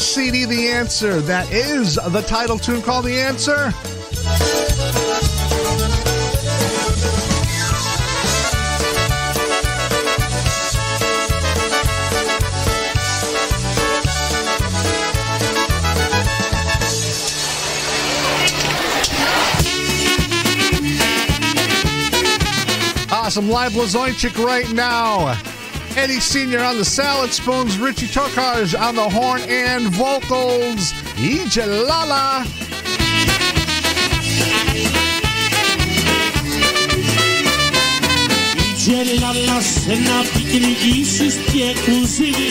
Speaker 26: CD The Answer. That is the title tune called The Answer. Awesome live lasagna right now. Eddie Sr. on the salad spoons, Richie Tokaj on the horn and vocals, Ijalala.
Speaker 11: Ijalala sena na pikniki šišće u zimi,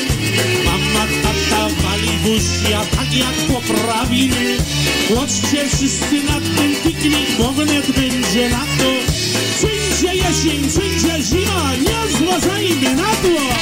Speaker 11: mama, tata, vali bušija, tak jak poprawili. Chodźcie wszyscy na ten piknik, bo wnet będzie lato. Przyjdzie jesień, przyjdzie zima, nie złożyjmy na dło.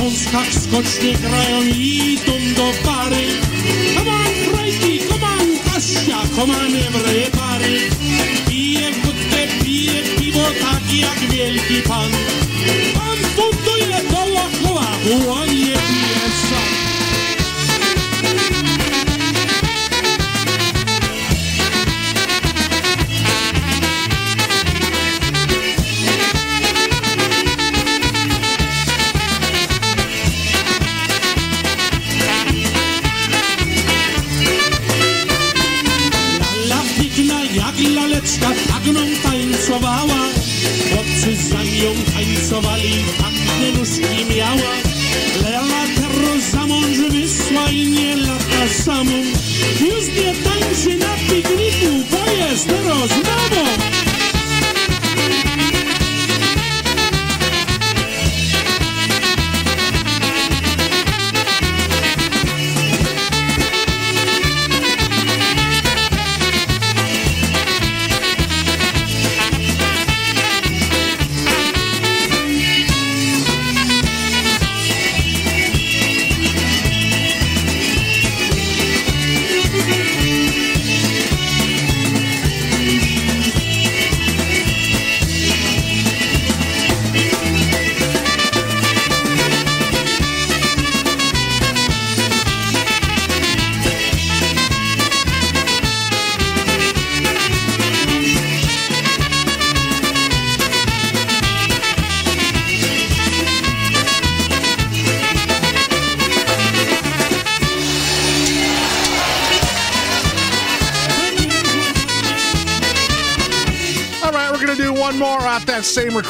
Speaker 11: Polskach skocznie grają i idą do pary Come on, everybody.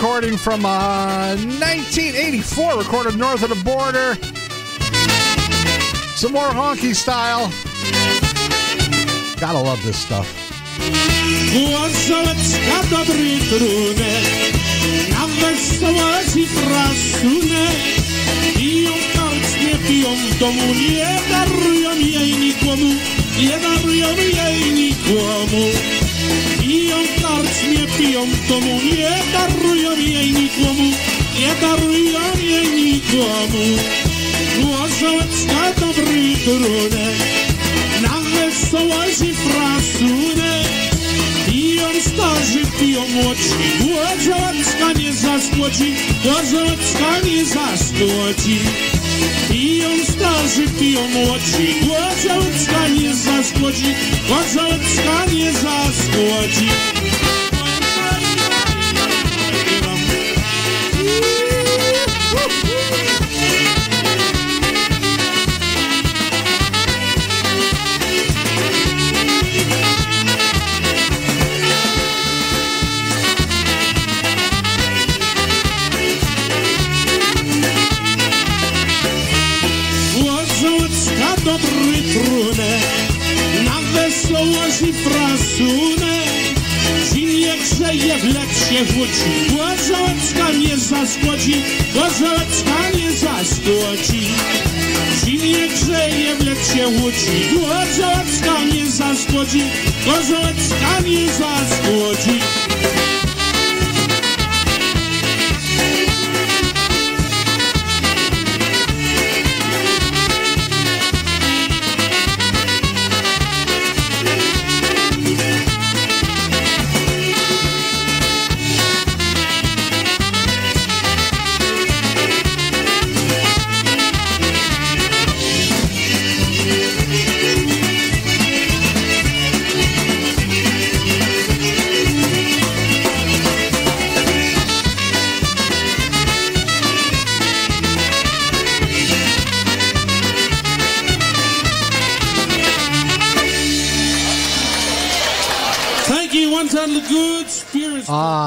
Speaker 4: Recording from uh, 1984, recorded north of the border. Some more honky style. Gotta love this stuff.
Speaker 11: Narcz nie piją tomu, nie darują jej nikomu, nie darują jej nikomu. Łożoczka dobry trunek, na wesołości frasunek. Piją starzy, piją młodsi, Łożoczka nie zaskoczy, Łożoczka nie zaskoczy. Piją starzy, piją młodsi, Łożoczka nie zaskoczy, Łożoczka nie zaskoczy. zaskoci, Łazacka nie zaskoci, Łazacka nie zaskoci. Zimnie grzeje, w się łudzi, Łazacka nie zaskoci, Łazacka nie
Speaker 4: zaskoci.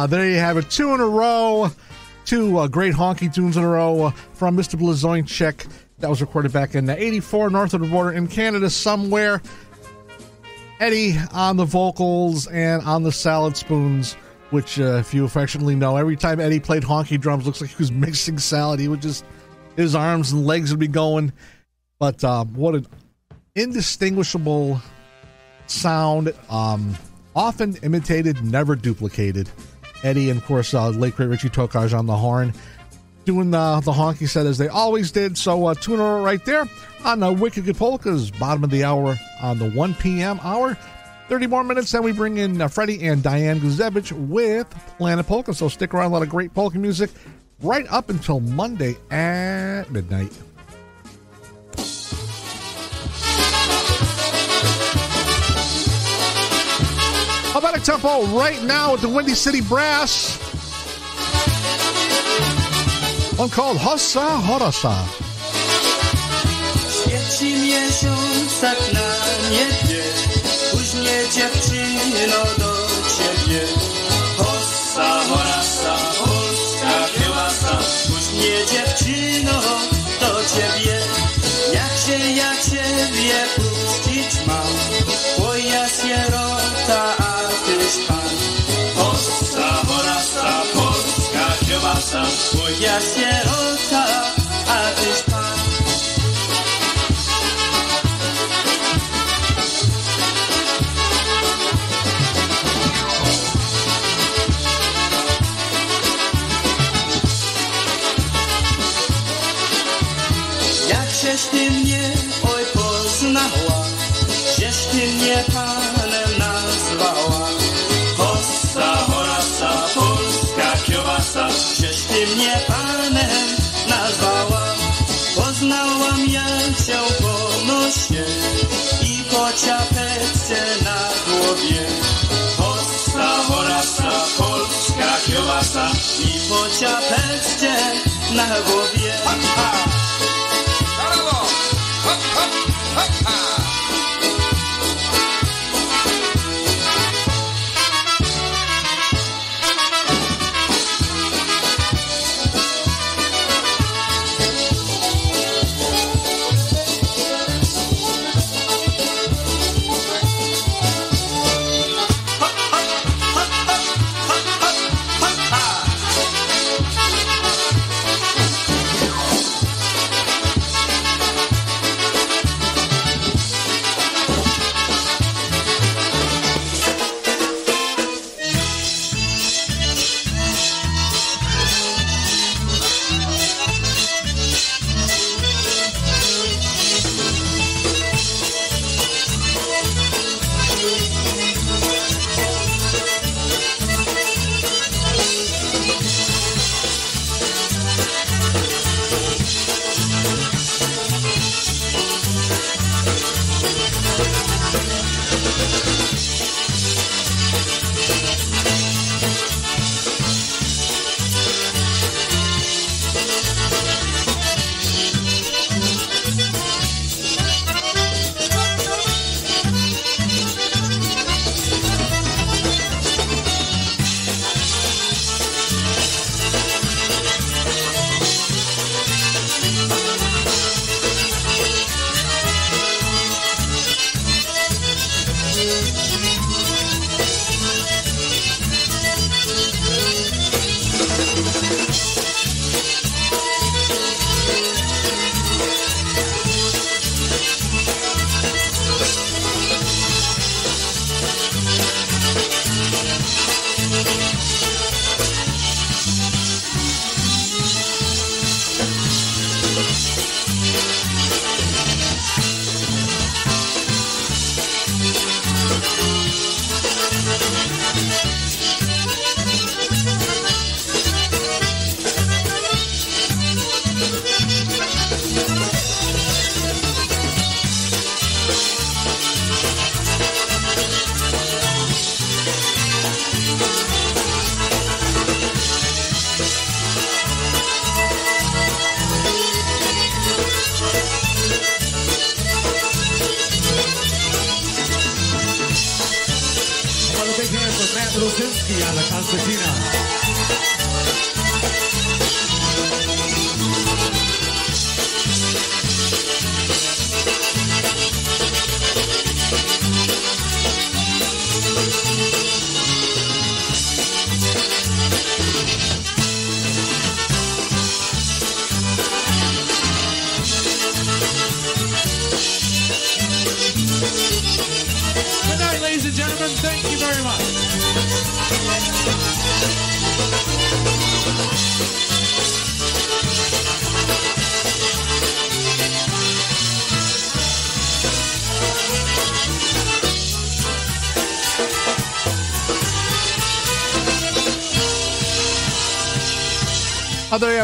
Speaker 4: There you have it. Two in a row. Two uh, great honky tunes in a row uh, from Mr. Blazonczyk. That was recorded back in 84, north of the border in Canada somewhere. Eddie on the vocals and on the salad spoons, which, uh, if you affectionately know, every time Eddie played honky drums, looks like he was mixing salad. He would just, his arms and legs would be going. But um, what an indistinguishable sound. Um, often imitated, never duplicated. Eddie and of course uh, late great Richie Tokaj on the horn, doing the the honky set as they always did. So uh, in right there on the Wicked Good Polkas, bottom of the hour on the 1 p.m. hour. 30 more minutes, then we bring in uh, Freddie and Diane Guzevich with Planet Polka. So stick around, a lot of great polka music right up until Monday at midnight. How about a tempo right now with the Windy City Brass? One called Hossa Horasa.
Speaker 5: Świeci miesiąc tak na niebie, dziewczyno no do ciebie.
Speaker 30: Hossa Horasa, polska kiełasa, później dziewczyno do ciebie. Jak się ja ciebie puścić mam? rosa, voy a ser. Kiełbasa i po na głowie.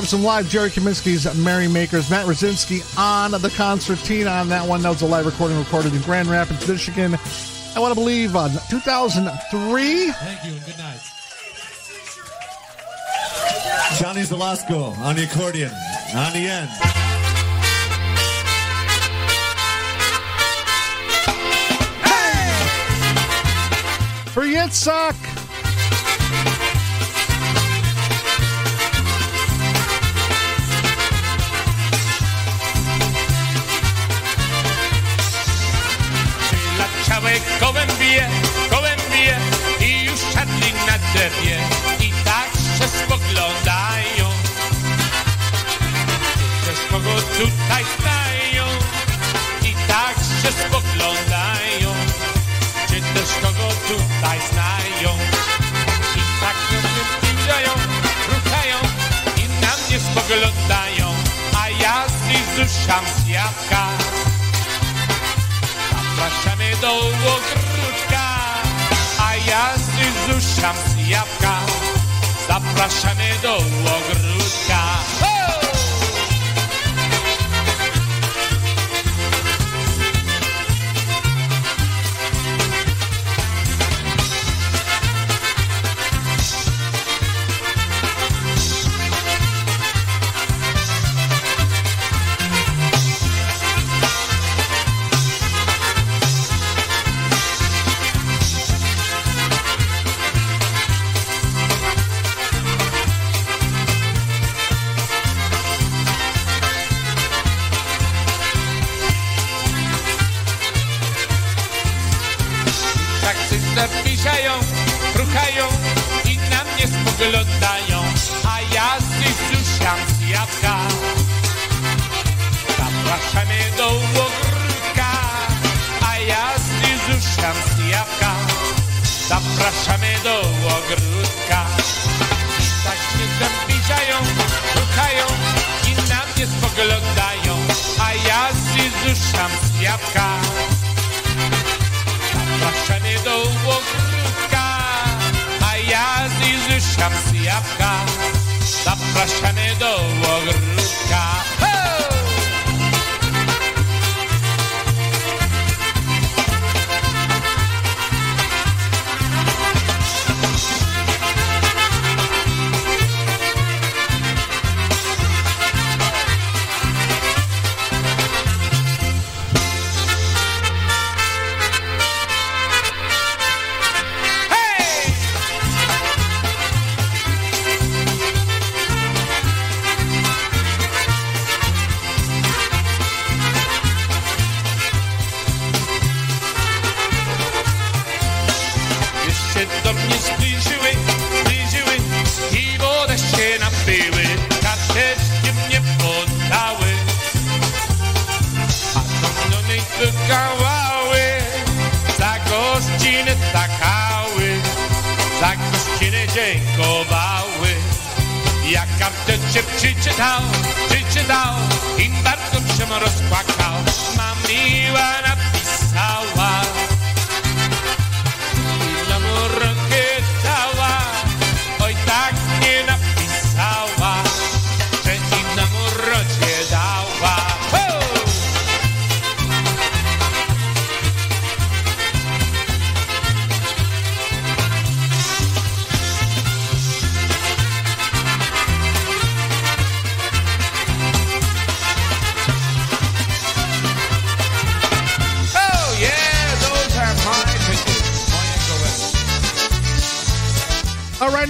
Speaker 4: Have some live Jerry Kaminsky's Merry Makers. Matt Rosinski on the concertina on that one. That was a live recording recorded in Grand Rapids, Michigan. I want to believe uh, 2003.
Speaker 31: Thank you and good night. Johnny Zelasco on the accordion, on the end. Hey!
Speaker 4: For Yitzhak.
Speaker 12: się kołem bije, kołem bije i już szatnik na drewnie i tak się spoglądają.
Speaker 32: Też kogo tutaj znają i tak się spoglądają. Czy też kogo tutaj znają i tak do mnie zbliżają, ruchają i na mnie spoglądają, a ja z z jabłka. пашами довго кручка, а я слізу шамс явка, за
Speaker 12: пашами довго.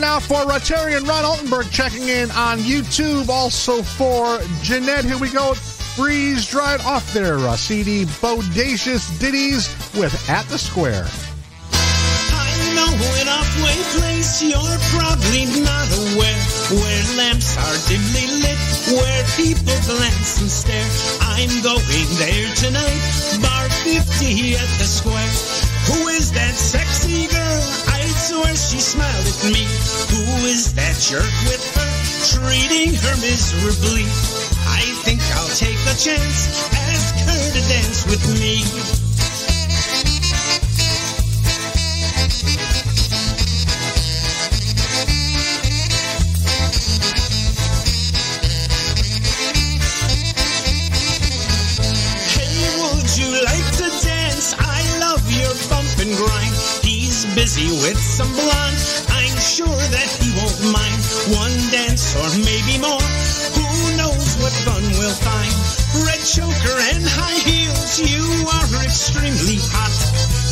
Speaker 12: Now for Rotary and Ron Altenberg checking in on YouTube. Also for Jeanette, here we go. Freeze dried off their uh, CD Bodacious Ditties with At the Square.
Speaker 29: I know an off-way place you're probably not aware Where lamps are dimly lit, where people glance and stare I'm going there tonight, bar 50 at the square Who is that sexy girl? Swear she smiled at me Who is that jerk with her, treating her miserably? I think I'll take a chance, ask her to dance with me Hey, would you like to dance? I love your bump and grind. Busy with some blonde. I'm sure that he won't mind one dance or maybe more. Who knows what fun we'll find? Red choker and high heels, you are extremely hot.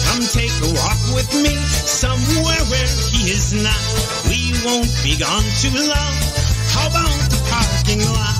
Speaker 29: Come take a walk with me somewhere where he is not. We won't be gone too long. How about the parking lot?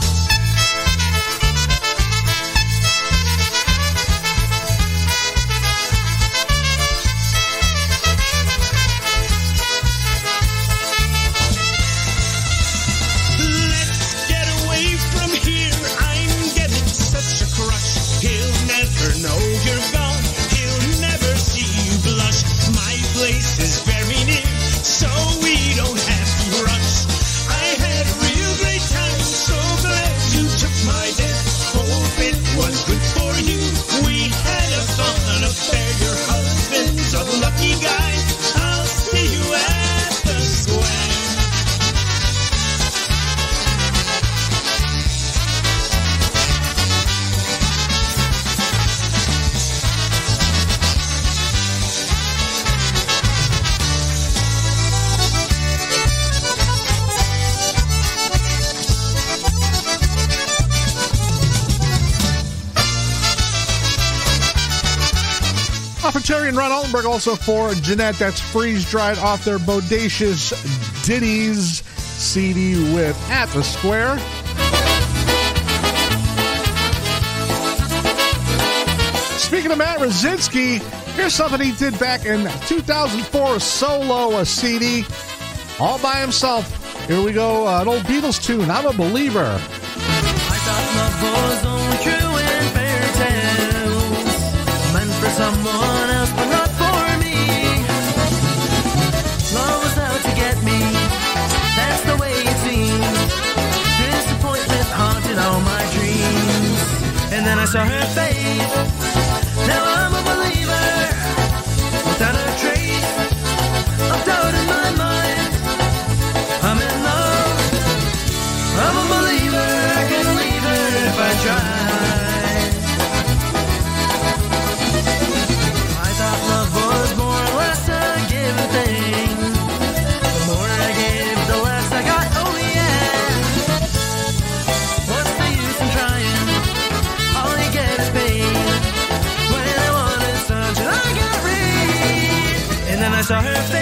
Speaker 4: Also for Jeanette. That's freeze dried off their Bodacious Ditties CD with At the Square. Speaking of Matt Rosinski, here's something he did back in 2004 solo a CD all by himself. Here we go, uh, an old Beatles tune. I'm a believer.
Speaker 15: I thought her face. I saw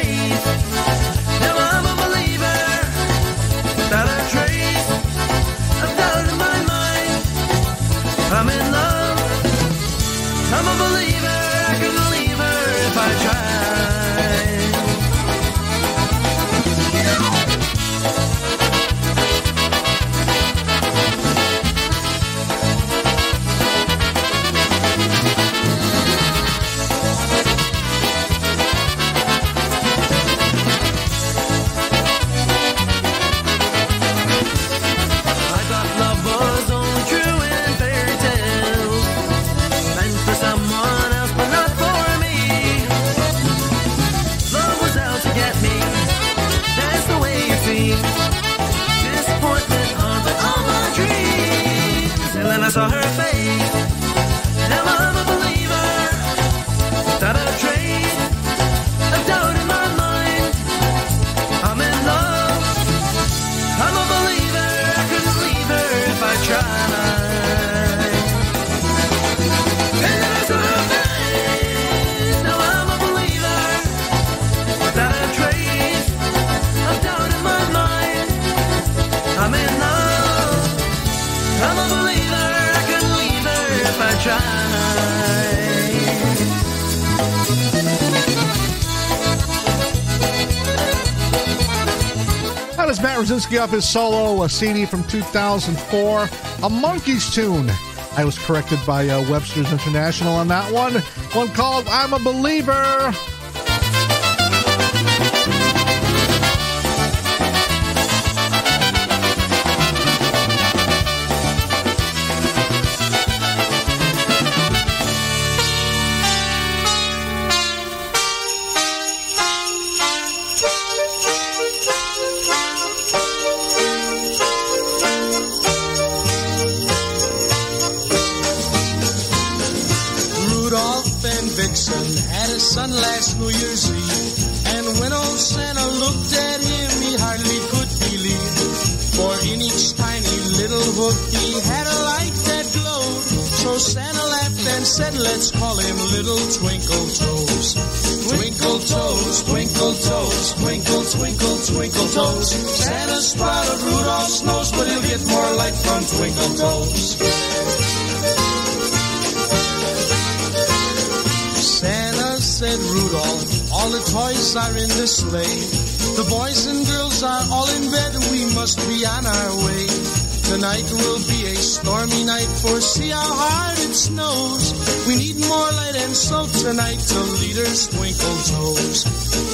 Speaker 4: Rosinski off his solo a CD from 2004, a Monkees tune. I was corrected by uh, Webster's International on that one. One called I'm a Believer.
Speaker 33: Toys are in the sleigh. The boys and girls are all in bed, we must be on our way. Tonight will be a stormy night, for see how hard it snows. We need more light, and so tonight to leaders twinkle toes.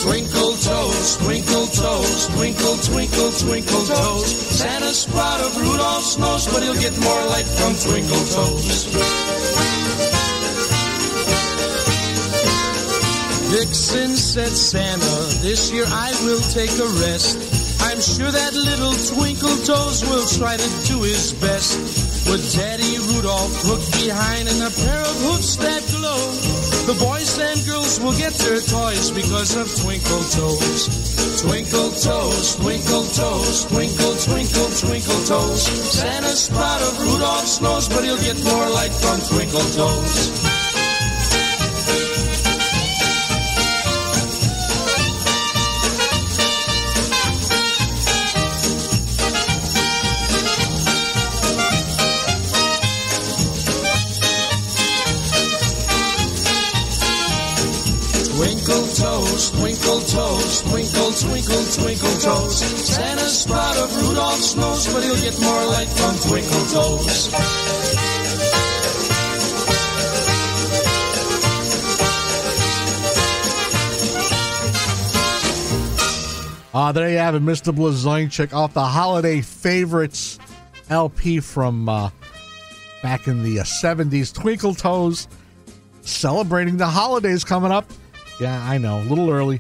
Speaker 33: Twinkle toes, twinkle toes, twinkle, twinkle, twinkle toes. Santa's proud of Rudolph's nose, but he'll get more light from twinkle toes. Vixen said, Santa, this year I will take a rest. I'm sure that little Twinkle Toes will try to do his best. With Daddy Rudolph hooked behind and a pair of hoofs that glow, the boys and girls will get their toys because of Twinkle Toes. Twinkle Toes, Twinkle Toes, Twinkle, Twinkle, Twinkle Toes. Santa's proud of Rudolph's nose, but he'll get more light from Twinkle Toes.
Speaker 5: Get more light from twinkle toes.
Speaker 4: Uh, there you have it, Mr. Blazonczyk off the Holiday Favorites LP from uh, back in the uh, 70s. Twinkle Toes celebrating the holidays coming up. Yeah, I know, a little early.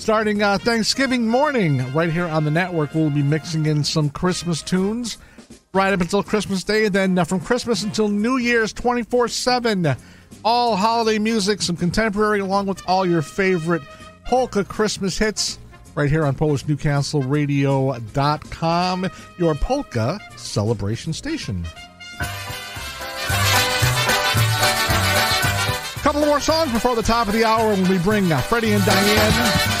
Speaker 4: Starting uh, Thanksgiving morning, right here on the network, we'll be mixing in some Christmas tunes right up until Christmas Day. Then uh, from Christmas until New Year's, 24 7. All holiday music, some contemporary, along with all your favorite polka Christmas hits right here on PolishNewcastleRadio.com, your polka celebration station. A couple more songs before the top of the hour when we bring uh, Freddie and Diane.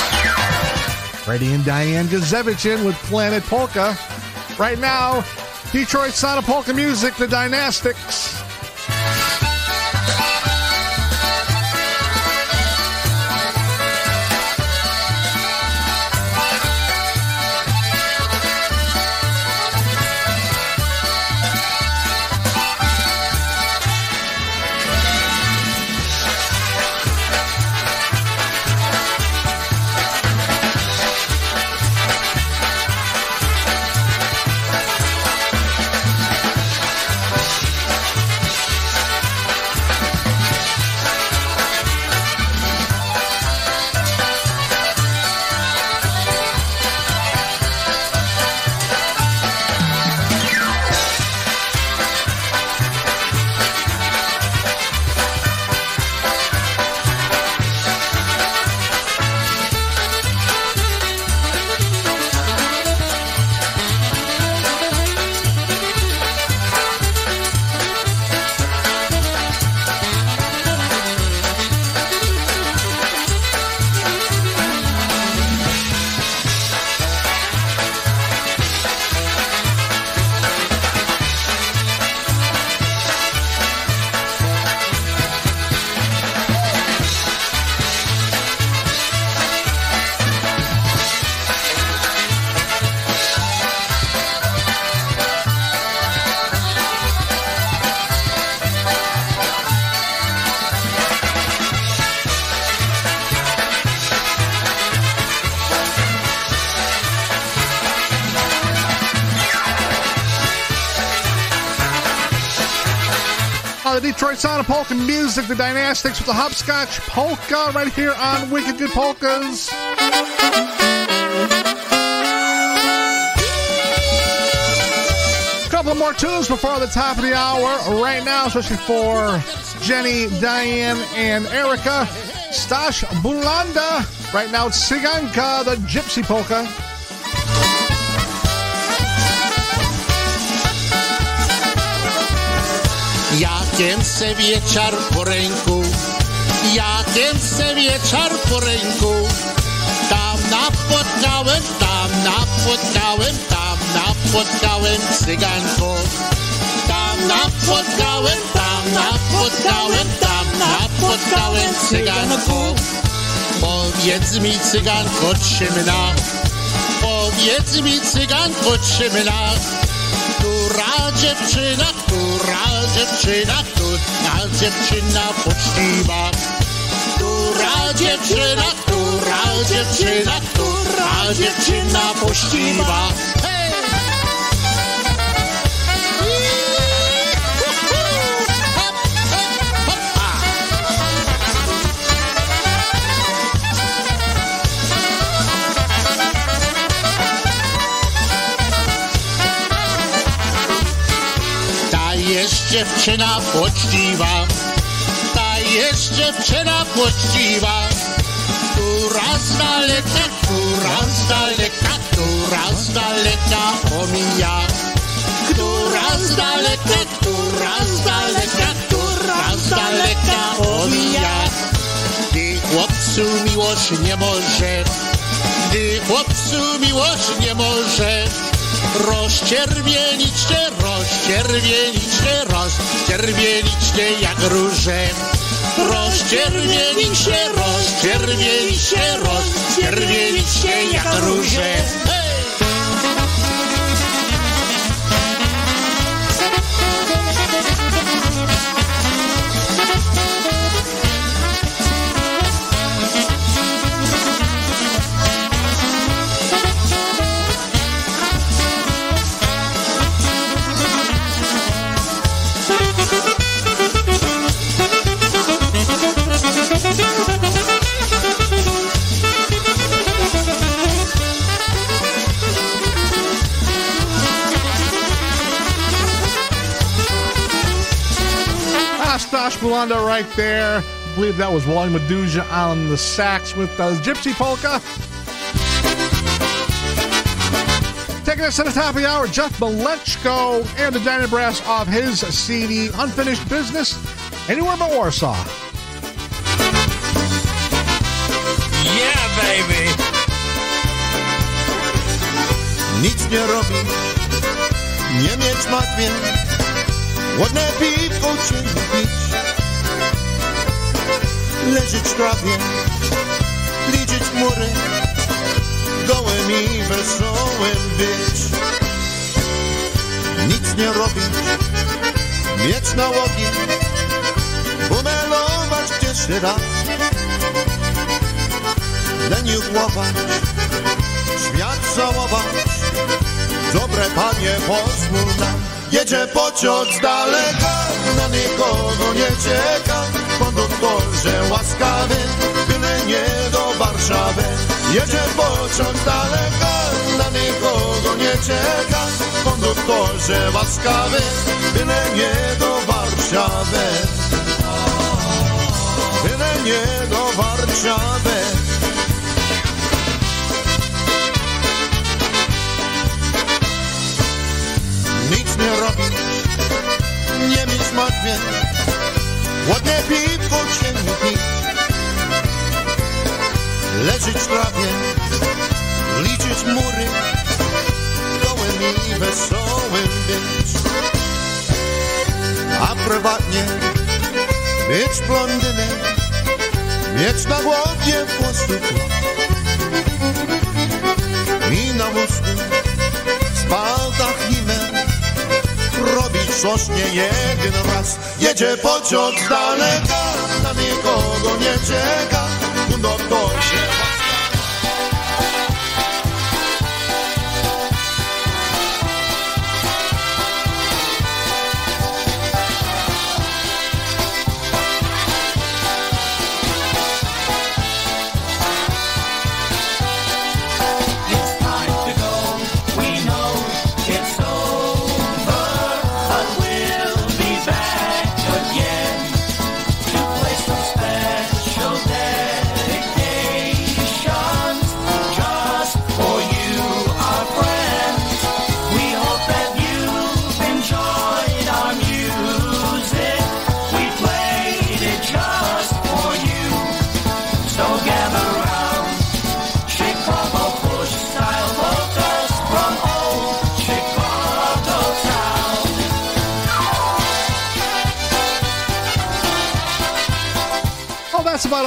Speaker 4: Freddie and Diane Gazevich in with Planet Polka. Right now, Detroit Sound of Polka Music, the Dynastics. The Dynastics with the Hopscotch Polka right here on Wicked Good Polkas. Couple more tunes before the top of the hour right now, especially for Jenny, Diane, and Erica. Stash Bulanda. Right now, it's Siganka, the Gypsy Polka.
Speaker 34: Jakiem se wieczar po ręku, jakiem se wieczar po ręku. Tam napotkałem, tam napotkałem, tam napotkałem cyganko. Tam napotkałem, tam napotkałem, tam napotkałem cyganko. Powiedz mi cyganko czymna, powiedz mi cyganko czymna. Która dziewczyna, dziewczyna, która dziewczyna poczciwa. Która dziewczyna, która dziewczyna, która dziewczyna poczciwa. Dziewczyna poczciwa, ta jest dziewczyna poczciwa, która z daleka, która z daleka, która z daleka omija. Która z daleka, która z daleka, która z daleka omija. Gdy chłopcu miłość nie może, gdy chłopcu miłość nie może, rozczerwienić się, rozczerwienić się, rozczerwienić się jak róże. Rozczerwienić się, rozczerwienić się, czerwieniczkie jak róże.
Speaker 4: Ah, right there. I believe that was Wally Medusa on the sax with the Gypsy Polka. Taking us to the top of the hour, Jeff Malechko and the Dyna Brass off his CD, Unfinished Business, Anywhere But Warsaw.
Speaker 35: Yeah, baby.
Speaker 13: Nic nie robi, nie mieć matwie, ładne piwko. Leżeć w trawie, liczyć chmury, gołym i wesołym być. Nic nie robić, mieć nałogi, pomelować gdzieś raz. Leniuchować, świat całować, dobre panie pozwól nam. Jedzie pociąg z daleka, na nikogo nie czeka. Konduktorze łaskawy, byle nie do Warszawy. Jedzie pociąg daleka, na nikogo nie czeka. Konduktorze łaskawy, byle nie do Warszawy. Byle nie do Warszawy. Nic nie robić, nie mieć martwień, ładnie piwko ciemnie pić, leżeć w trawie, liczyć mury, gołym i wesołym być. A prywatnie być blondynem, mieć na głowie włosy robić coś nie jeden raz jedzie pociąg daleka na nikogo nie czeka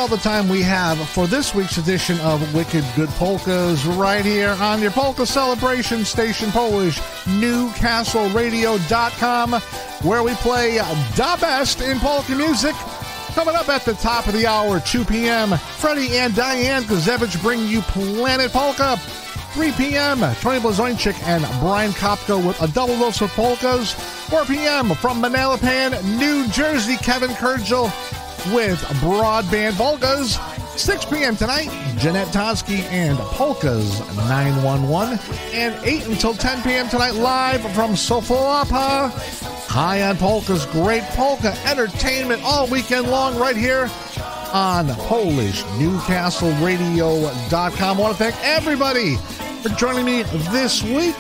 Speaker 4: all the time we have for this week's edition of Wicked Good Polkas right here on your Polka Celebration Station Polish, NewcastleRadio.com, where we play the best in polka music. Coming up at the top of the hour, 2 p.m., Freddie and Diane Kazevich bring you Planet Polka. 3 p.m., Tony Blazonczyk and Brian Kopko with a double dose of polkas. 4 p.m. from Manalapan, New Jersey, Kevin Kurgel with Broadband Polkas. 6 p.m. tonight, Jeanette Toski and Polkas 911. And 8 until 10 p.m. tonight, live from Sofalapa. High on Polkas, great polka entertainment all weekend long right here on PolishNewcastleRadio.com. I want to thank everybody for joining me this week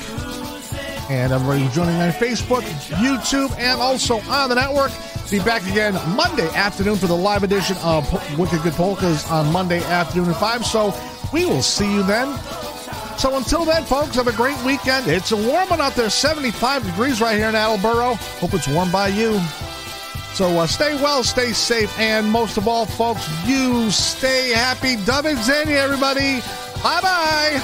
Speaker 4: and everybody who's joining me on Facebook, YouTube, and also on the network. Be back again Monday afternoon for the live edition of Wicked Good Polkas on Monday afternoon at 5. So we will see you then. So until then, folks, have a great weekend. It's warm one out there, 75 degrees right here in Attleboro. Hope it's warm by you. So uh, stay well, stay safe, and most of all, folks, you stay happy. Dub and Zania, everybody. Bye bye.